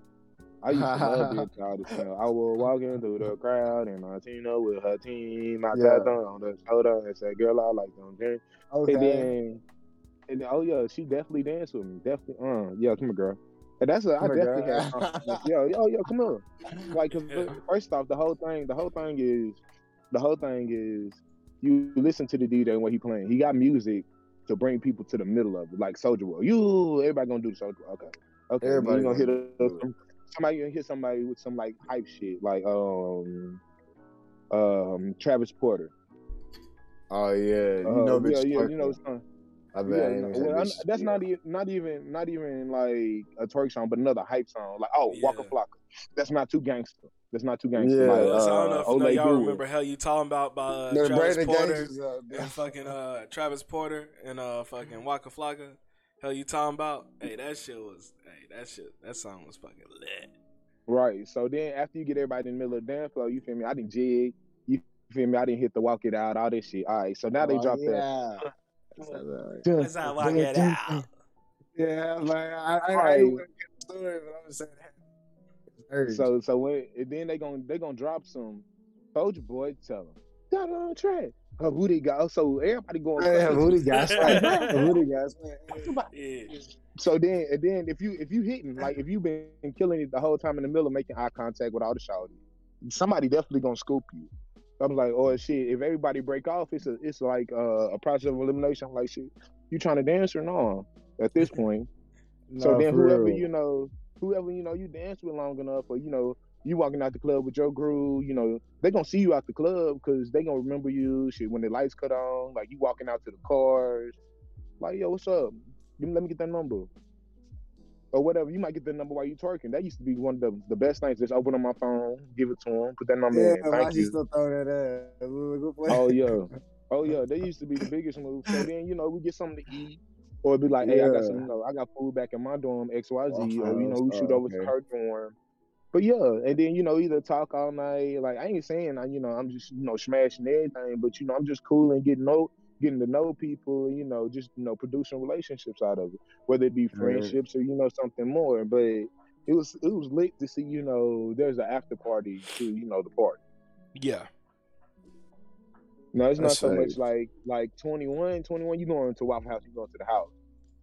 I used to love being childish. now. I will walk in through the crowd and Martina with her team. I Yeah. tapped on the shoulder and said, "Girl, I like them drink." Okay. And then, and oh yeah, she definitely danced with me. Definitely, uh, yeah, come here, girl. And that's a, I definitely girl. had confidence. Yo, yo, yo, come here. Like, Yeah. first off, the whole thing, the whole thing is, the whole thing is, you listen to the DJ and what he playing. He got music to bring people to the middle of it, like Soulja Boy. You, everybody gonna do the Soulja Boy. Okay, okay. Everybody gonna hit gonna us do it. some, somebody gonna hit somebody with some like hype shit, like um, um, Travis Porter. Oh yeah, you Uh, know, yeah, bitch yeah, twerking. you know, son. I bet. Yeah, no, well, that's Yeah. not even not even not even like a twerk song, but another hype song. Like oh, Waka Yeah. Flocka. That's not too gangster. That's not too gangster. Yeah. Like, Uh, so I don't know if uh, you know, y'all Brewer. remember hell you talking about by uh, No, Travis bring Porter gangsters out. and fucking uh, Travis Porter and uh fucking Waka Flocka. Hell you talking about? Hey, that shit was hey that shit that song was fucking lit. Right. So then after you get everybody in the middle of the dance floor, you feel me? I didn't jig. You feel me? I didn't hit the walk it out, all this shit. All right. So now they Oh, drop yeah. that. That's how I get out. Yeah, like I, I, I Right. ain't gonna get the story, but I'm just saying. Urge. So so when and then they gonna they gonna drop some Soulja Boy tell them. Got it on track. Her booty got so everybody going Hey, crazy. booty guys, booty guys. Yeah. So then and then if you if you hitting like if you been killing it the whole time in the middle of making eye contact with all the shouting, somebody definitely gonna scoop you. I'm like, oh shit, if everybody break off, it's a it's like uh, a process of elimination. I'm like shit, you trying to dance or no? At this point. so then whoever real. you know, whoever you know you dance with long enough, or you know you walking out the club with your groove, you know they gonna see you out the club because they gonna remember you. Shit, when the lights cut on, like you walking out to the cars, like yo, what's up? Let me get that number. Or whatever, you might get the number while you twerking. That used to be one of the, the best things. Just open up my phone, give it to them, put that number Yeah, in. Thank you still throw that at? Oh yeah, oh yeah. They used to be the biggest move. So then you know we get something to eat, or it'd be like, hey, I got some, you know, I got food back in my dorm X Y Z, Waffle or you know we shoot oh, over to her dorm. But yeah, and then you know either talk all night. Like I ain't saying I, you know, I'm just you know smashing everything, but you know I'm just cool and getting know getting to know people. You know, just you know producing relationships out of it, whether it be Right. friendships or you know something more. But it was it was lit to see you know there's an after party to you know the party. Yeah. No, it's not That's so right. much like like 21, 21, you going to Waffle House, you going to the house.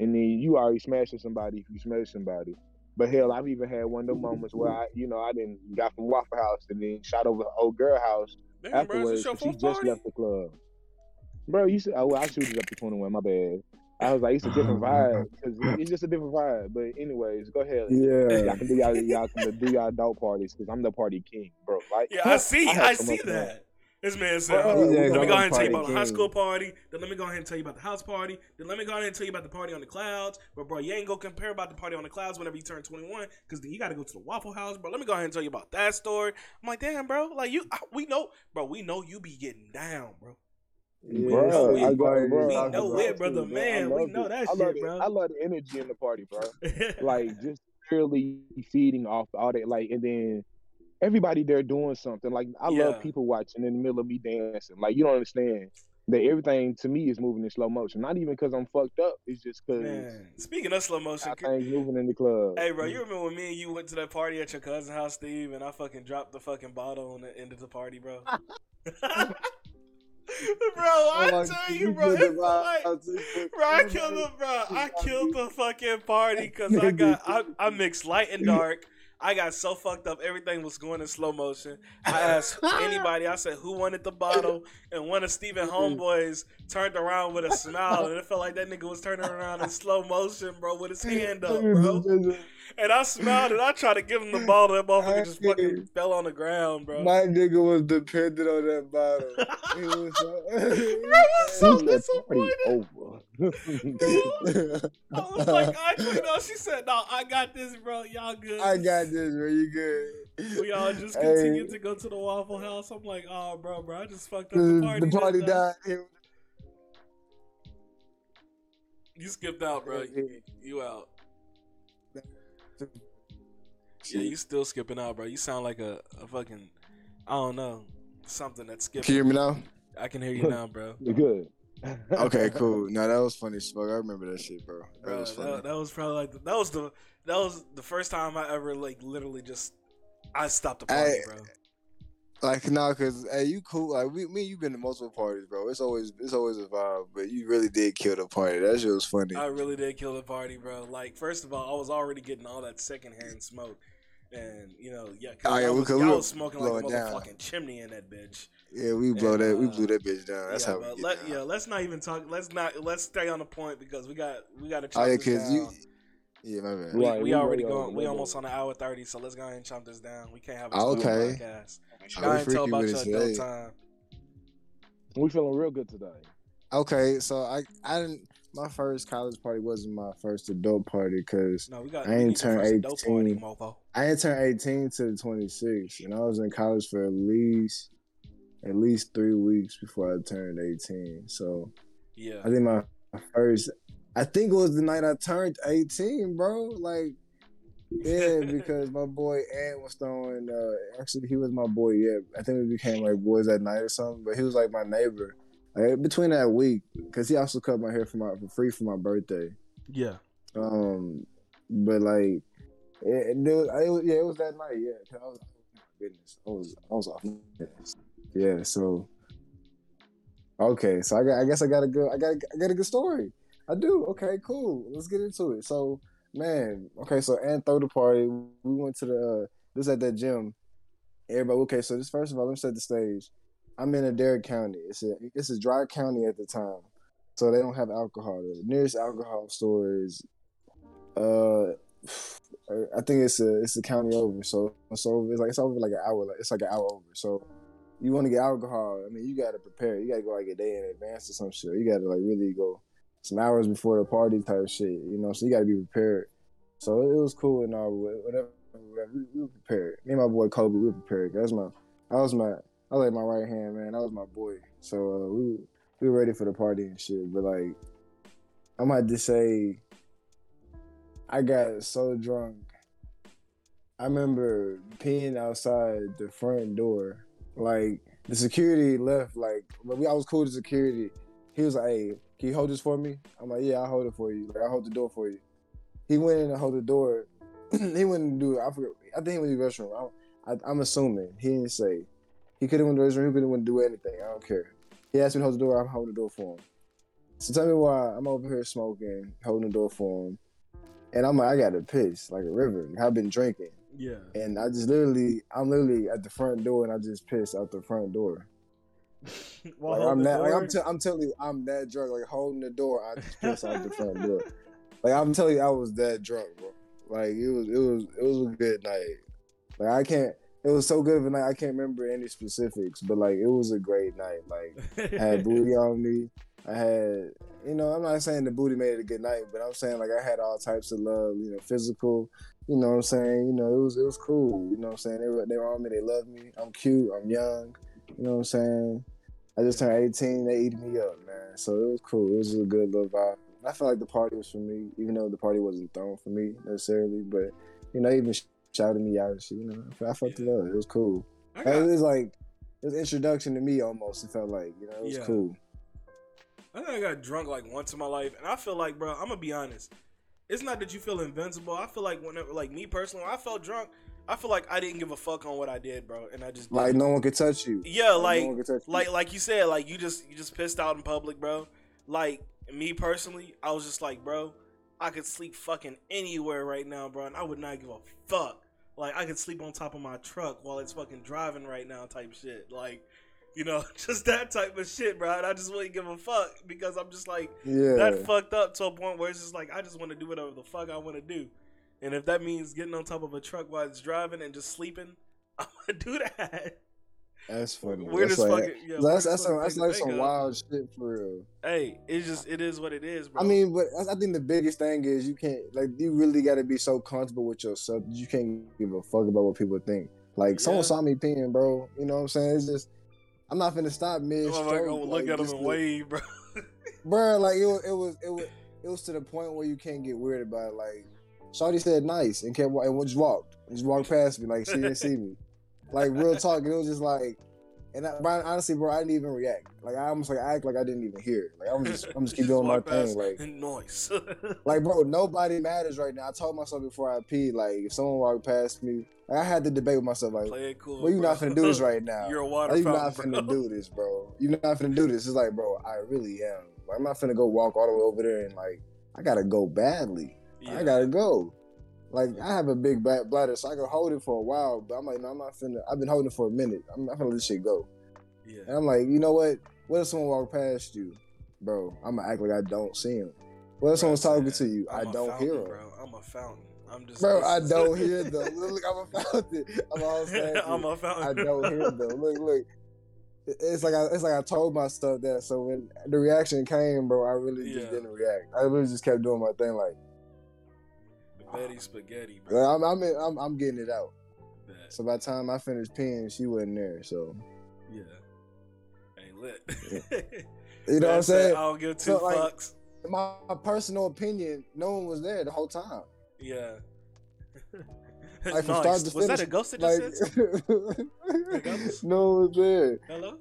And then you already smashing somebody if you smash somebody. But hell, I've even had one of them moments where I, you know, I didn't got from Waffle House and then shot over the old girl house Damn, afterwards. this your 'cause she just party? left the club. Bro, you said, oh, well, I shoot it up to 21, my bad. I was like, it's a different vibe. Cause it's just a different vibe. But anyways, go ahead. Yeah, Y'all can do y'all, y'all can do y'all adult parties because I'm the party king, bro. Like, Yeah, I see. had I so see much fun. that. This man said, Bro, "Oh, he let said, me go ahead and tell you about the high school party. Then let me go ahead and tell you about the house party. Then let me go ahead and tell you about the party on the clouds. But bro, you ain't gonna compare about the party on the clouds whenever you turn 21, because then you gotta go to the Waffle House, bro. Let me go ahead and tell you about that story. I'm like, damn, bro, like you, I- we know, bro, we know you be getting down, bro. Bro, know I got, bro. bro, We I know love it, brother, bro. man. I We know it. that I shit, it. bro. I love the energy in the party, bro. like just purely feeding off all that, like, and then everybody there doing something. Like I Yeah. love people watching in the middle of me dancing. Like you don't understand that everything to me is moving in slow motion. Not even because I'm fucked up. It's just because speaking of slow motion, things moving in the club. Hey, bro, mm. you remember when me and you went to that party at your cousin's house, Steve, and I fucking dropped the fucking bottle on the end of the party, bro? bro, I tell you, bro, it's like, bro, I killed the, bro, I killed the fucking party because I got, I, I mixed light and dark. I got so fucked up, everything was going in slow motion. I asked anybody, I said, who wanted the bottle? And one of Steven homeboys turned around with a smile, and it felt like that nigga was turning around in slow motion, bro, with his hand up, bro. And I smiled and I tried to give him the bottle. That motherfucker just fucking fell on the ground, bro. My nigga was dependent on that bottle. He was so, so That party disappointed. over. I was like, I you know, she said, no, I got this, bro. Y'all good. I got this, bro. You good? We all just Hey, continued to go to the Waffle House. I'm like, oh, bro, bro, I just fucked up the The, party. the party died. You skipped out, bro. You, you out. Yeah, you still skipping out, bro. You sound like a, a fucking, I don't know, something that's skipping. Can you hear me now? I can hear you now, bro. You're good. Okay, cool. No, that was funny as fuck. I remember that shit, bro. That Bro, was funny. that, that was probably like the, that was the that was the first time I ever like literally just I stopped the party, Hey, bro. Like, nah, cause hey, you cool. Like, we, me, and you been to multiple parties, bro. It's always, it's always a vibe. But you really did kill the party. That shit was funny. I really did kill the party, bro. Like, first of all, I was already getting all that secondhand smoke, and you know, yeah, cause Oh, yeah, I we was, could- y'all we was smoking like a it down. motherfucking chimney in that bitch. yeah, we blow And, that. We uh, blew that bitch down. That's yeah, how we let, down. yeah, let's not even talk. Let's not. Let's stay on the point because we got we got to. Oh yeah, cause you, down. Yeah, my bad. We, Right, we we already way over, going. We almost on an hour thirty, so let's go ahead and chomp this down. We can't have a Okay. okay. podcast. Go ahead we and tell about with your it adult time. We feeling real good today. Okay, so I I didn't. My first college party wasn't my first adult party because No. I ain't turned first adult party, 18. I didn't turn 18 to 26, and I was in college for at least at least three weeks before I turned 18. So Yeah. I think my first, I think it was the night I turned 18, bro. Like, yeah, because my boy Ant was throwing. Uh, actually, he was my boy. Yeah, I think we became like boys that night or something. But he was like my neighbor. Like, between that week, because he also cut my hair for my for free for my birthday. Yeah. Um, but like, it, it, was, it was yeah, it was that night. Yeah, 'cause I was, oh my goodness, I was I was off. Yeah, so okay, so I got I guess I got a good I got I got a good story. I do. Okay, cool. Let's get into it. So man, okay, so and throw the party. We went to the uh, this at that gym. Everybody, okay. So this first of all, let me set the stage. I'm in Adair County. It's a it's a dry county at the time, so they don't have alcohol. The nearest alcohol store is, uh, I think it's a it's a county over. So so it's like it's over like an hour. Like it's like an hour over. So you want to get alcohol? I mean, you got to prepare. You got to go like a day in advance or some shit. You got to like really go some hours before the party type shit. You know, so you got to be prepared. So it was cool and all, whatever. We, we were prepared. Me and my boy Kobe, we were prepared. That's my, that was my, I was like my right hand man. That was my boy. So uh, we we were ready for the party and shit. But like, I might just say, I got so drunk. I remember peeing outside the front door. Like the security left. Like, but we I was cool to security. He was like, "Hey, can you hold this for me?" I'm like, "Yeah, I'll hold it for you. Like, I'll hold the door for you." He went in and hold the door. he went to do it. I forget. I think he went to the restroom. I, I'm assuming he didn't say. He could have went to the restroom. He could have went to do anything. I don't care. He asked me to hold the door. I'm holding the door for him. So tell me why I'm over here smoking, holding the door for him, and I'm like, I got to piss like a river. I've been drinking, Yeah. and I just literally, I'm literally at the front door, and I just pissed out the front door. Well, Like, I'm that. Like, I'm, t- I'm telling you, I'm that drunk. Like holding the door, I just pissed out the front door. Like I'm telling you, I was that drunk, bro. Like it was, it was, it was a good night. Like I can't. It was so good of a night. I can't remember any specifics, but like it was a great night. Like I had booty on me. I had, you know, I'm not saying the booty made it a good night, but I'm saying like I had all types of love, you know, physical. You know what I'm saying? You know, it was it was cool. You know what I'm saying? They were they were on me. They love me. I'm cute. I'm young. You know what I'm saying? I just turned 18. They eated me up, man. So it was cool. It was a good little vibe. I felt like the party was for me, even though the party wasn't thrown for me necessarily. But you know, even sh- shouted me out and shit. You know, I felt- I felt the Yeah. love. It was cool. It was like it was introduction to me almost. It felt like you know it was Yeah. cool. I think I got drunk like once in my life, and I feel like, bro, I'm gonna be honest. It's not that you feel invincible. I feel like whenever, like me personally, I felt drunk, I feel like I didn't give a fuck on what I did, bro, and I just Like no one could touch you. yeah, like no you. like like you said, like you just you just pissed out in public, bro. Like me personally, I was just like, bro, I could sleep fucking anywhere right now, bro, and I would not give a fuck. Like I could sleep on top of my truck while it's fucking driving right now, type shit. Like, you know, just that type of shit, bro. And I just wouldn't give a fuck because I'm just like yeah. that fucked up to a point where it's just like I just want to do whatever the fuck I want to do, and if that means getting on top of a truck while it's driving and just sleeping, I'm gonna do that. That's funny. Weirdest that's like, fucking- yeah, that's that's, some, that's like some think of. wild shit for real. Hey, it's just it is what it is, bro. I mean, but I think the biggest thing is you can't like you really got to be so comfortable with yourself that you can't give a fuck about what people think. Like someone saw me peeing, bro. You know what I'm saying? It's just I'm not finna stop mid I'm stroke. like, oh, look like, at him and wave, bro. bro. Like it was, it was, it was, it was to the point where you can't get weird about it. Like, Shawty said nice and kept and just walked, just walked past me like she didn't see me. Like real talk, it was just like, and I, honestly, bro, I didn't even react. Like I almost like I act like I didn't even hear. it. Like I'm just, I'm just keep doing my thing. Like, noise. like bro, nobody matters right now. I told myself before I peed, like if someone walked past me, like, I had to debate with myself, like, Play it cool. well, you bro. not finna do this right now. You're a water Like, you not finna bro. do this, bro. You're not finna do this. It's like, bro, I really am. Like, I'm not finna go walk all the way over there and like, I gotta go badly. I gotta go. Like, I have a big back bladder, so I can hold it for a while. But I'm like, no, I'm not finna. I've been holding it for a minute. I'm not finna let this shit go. Yeah. And I'm like, you know what? What if someone walk past you, bro? I'm gonna act like I don't see him. What if someone's talking to you? I I'm a don't fountain, hear him. bro. I'm a fountain. I'm just Bro, I don't hear though. Look, I'm a fountain. I'm all saying. I'm a fountain. I don't hear though. Look, look. It's like I, it's like I told myself that. So when the reaction came, bro, I really Yeah. just didn't react. I really just kept doing my thing. Like Betty spaghetti, bro. I'm, I'm, in- I'm, I'm getting it out. Bet. So by the time I finished peeing, she wasn't there. So Yeah. Hey, lit. you know what I'm saying? I don't give two So, like- fucks. My, my personal opinion, no one was there the whole time. Yeah. Like, from Nice. start to Was that a ghost Like, no one was there. Hello?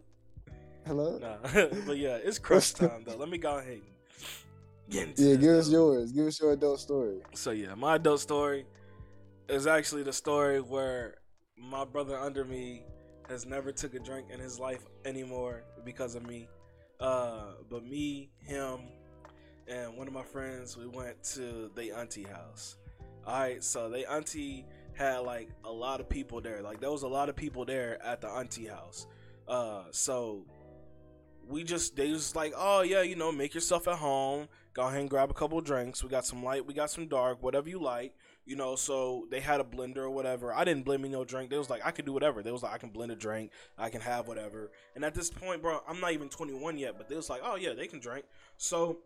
Hello. Nah. but yeah, it's crunch time though. Let me go ahead and get Yeah, give us yours. Give us your adult story. So yeah, my adult story is actually the story where my brother under me has never took a drink in his life anymore because of me. Uh, but me, him, and one of my friends, we went to the auntie house. All right, so they auntie had like a lot of people there. Like there was a lot of people there at the auntie house. Uh, so we just they just like, oh yeah, you know, make yourself at home. Go ahead and grab a couple drinks. We got some light, we got some dark, whatever you like. You know, so they had a blender or whatever. I didn't blend me no drink. They was like, I can do whatever. They was like, I can blend a drink. I can have whatever. And at this point, bro, I'm not even 21 yet, but they was like, oh yeah, they can drink. So,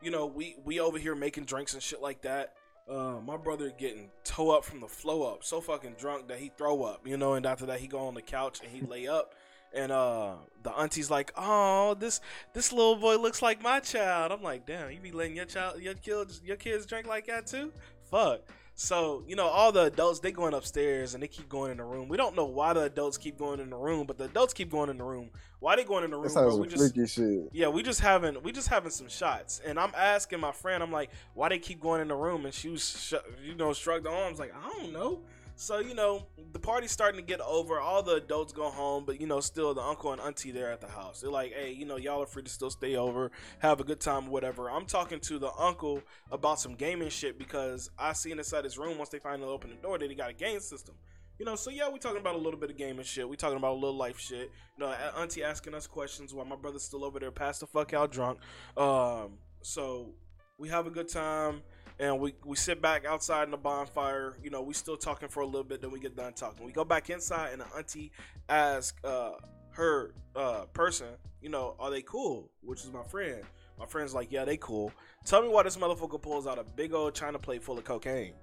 you know, we we over here making drinks and shit like that. Uh, my brother getting toe up from the flow up, so fucking drunk that he throw up, you know. And after that, he go on the couch and he lay up. And uh, the auntie's like, "Oh, this this little boy looks like my child." I'm like, "Damn, you be letting your child, your kids, your kids drink like that too?" Fuck. So you know, all the adults they going upstairs and they keep going in the room. We don't know why the adults keep going in the room, but the adults keep going in the room. Why they going in the room, That bro? We just freaky shit. yeah, we just having we just having some shots, and I'm asking my friend, I'm like, why they keep going in the room? And she was, sh- you know, shrugged her arms, like, I don't know. So you know, the party's starting to get over. All the adults go home, but you know, still the uncle and auntie there at the house. They're like, hey, you know, y'all are free to still stay over, have a good time, whatever. I'm talking to the uncle about some gaming shit because I seen inside his room once they finally open the door that he got a game system. You know, so yeah, we talking about a little bit of gaming shit. We talking about a little life shit. You know, auntie asking us questions while my brother's still over there, passed the fuck out drunk. Um, so we have a good time and we, we sit back outside in the bonfire. You know, we still talking for a little bit, then we get done talking. We go back inside and the auntie asks uh, her uh, person, you know, are they cool? Which is my friend. My friend's like, yeah, they cool. Tell me why this motherfucker pulls out a big old china plate full of cocaine.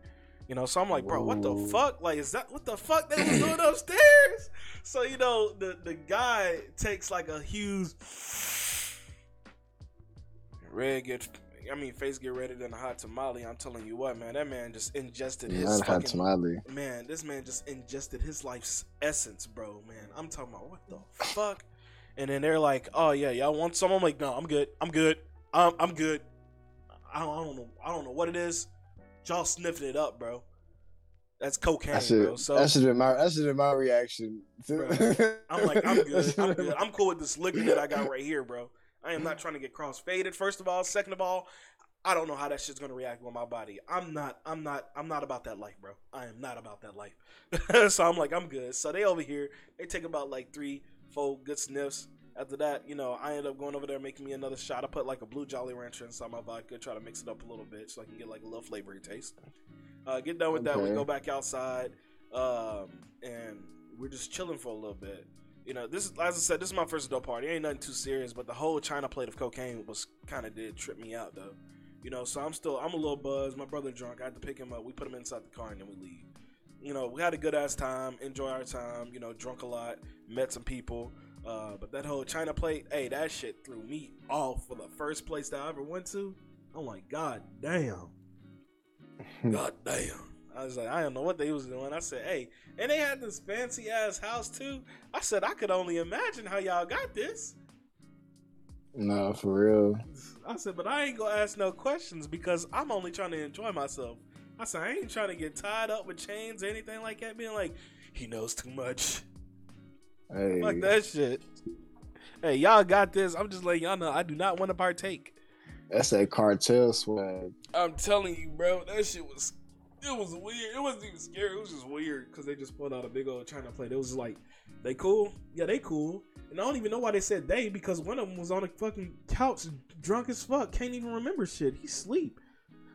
You know, so I'm like, bro, what the fuck? Like, is that what the fuck they was doing upstairs? So you know, the the guy takes like a huge red get. I mean, face get redder than a hot tamale. I'm telling you what, man, that man just ingested his Not hot tamale. man. This man just ingested his life's essence, bro. Man, I'm talking about what the fuck. And then they're like, "Oh yeah, y'all want some?" I'm like, "No, I'm good. I'm good. Um, I'm good. I don't, I don't know. I don't know what it is. Y'all sniffing it up, bro. That's cocaine, should bro. So that should have been my that should have been my reaction. Bro, I'm like, I'm good. I'm good. I'm cool with this liquor that I got right here, bro. I am not trying to get cross faded. First of all, second of all, I don't know how that shit's gonna react with my body. I'm not. I'm not. I'm not about that life, bro. I am not about that life. so I'm like, I'm good. So they over here. They take about like three, four good sniffs. After that, you know, I end up going over there making me another shot. I put like a blue Jolly Rancher inside my vodka, try to mix it up a little bit so I can get like a little flavory taste. Uh, get done with that, we go back outside, um, and we're just chilling for a little bit. You know, this is as I said, this is my first adult party. Ain't nothing too serious, but the whole China plate of cocaine was kind of did trip me out though. You know, so I'm still I'm a little buzzed. My brother drunk. I had to pick him up. We put him inside the car and then we leave. You know, we had a good ass time, enjoy our time. You know, drunk a lot, met some people. Uh, but that whole China plate, hey, that shit threw me off for the first place that I ever went to. I'm like, God damn. God damn. I was like, I don't know what they was doing. I said, hey, and they had this fancy ass house too. I said, I could only imagine how y'all got this. no, for real. I said, but I ain't gonna ask no questions because I'm only trying to enjoy myself. I said, I ain't trying to get tied up with chains or anything like that. Being like, he knows too much. Hey, Fuck that shit. Hey, y'all got this. I'm just letting y'all know I do not want to partake. that's that cartel swag. I'm telling you, bro, that shit was it was weird. It wasn't even scary. It was just weird because they just pulled out a big old China plate. It was like, they cool? Yeah, they cool. And I don't even know why they said they because one of them was on a fucking couch, drunk as fuck, can't even remember shit. He sleep.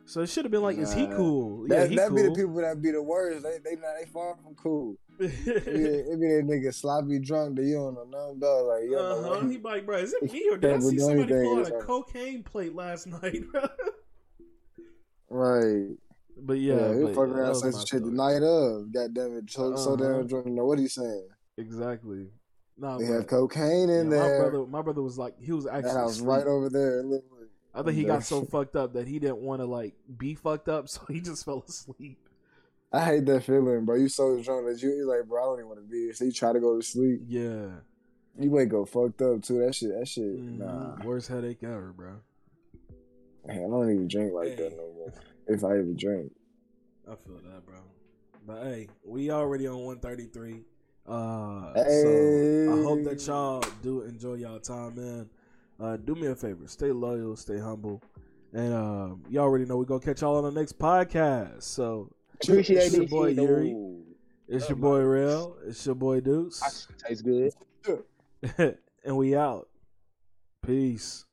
So it should have been like, is he Nah. cool? Yeah, That he that cool. be the people that be the worst. They they not they far from cool. It be, it be that nigga sloppy drunk that you don't know nothing about. Like you uh-huh. what He like, bro, is it me or did I see somebody pull out a like- cocaine plate last night, bro? Right. But Yeah, yeah, he but fuck around was say some shit the night of. God damn it. So, so Uh-huh. damn drunk. Know what he saying? Exactly. Nah, They have cocaine in yeah, there. My brother, my brother was like, he was actually house asleep. right over there. literally. I think he got so fucked up that he didn't want to like be fucked up, so he just fell asleep. I hate that feeling, bro. You so drunk that you like, bro, I don't even want to be here. So you try to go to sleep. Yeah. You wake go fucked up too. That shit, that shit, Mhm. nah. Worst headache ever, bro. Man, I don't even drink like Hey. that no more. If I even drink. I feel that, bro. But hey, we already on 133. Uh, Hey. so I hope that y'all do enjoy y'all time, man. Uh, do me a favor, stay loyal, stay humble, and um, you already know we gonna catch y'all on the next podcast. So Appreciate it's your boy shit, Yuri, though. it's Love your boy Real, it's your boy Deuce, Tastes good. and we out. Peace.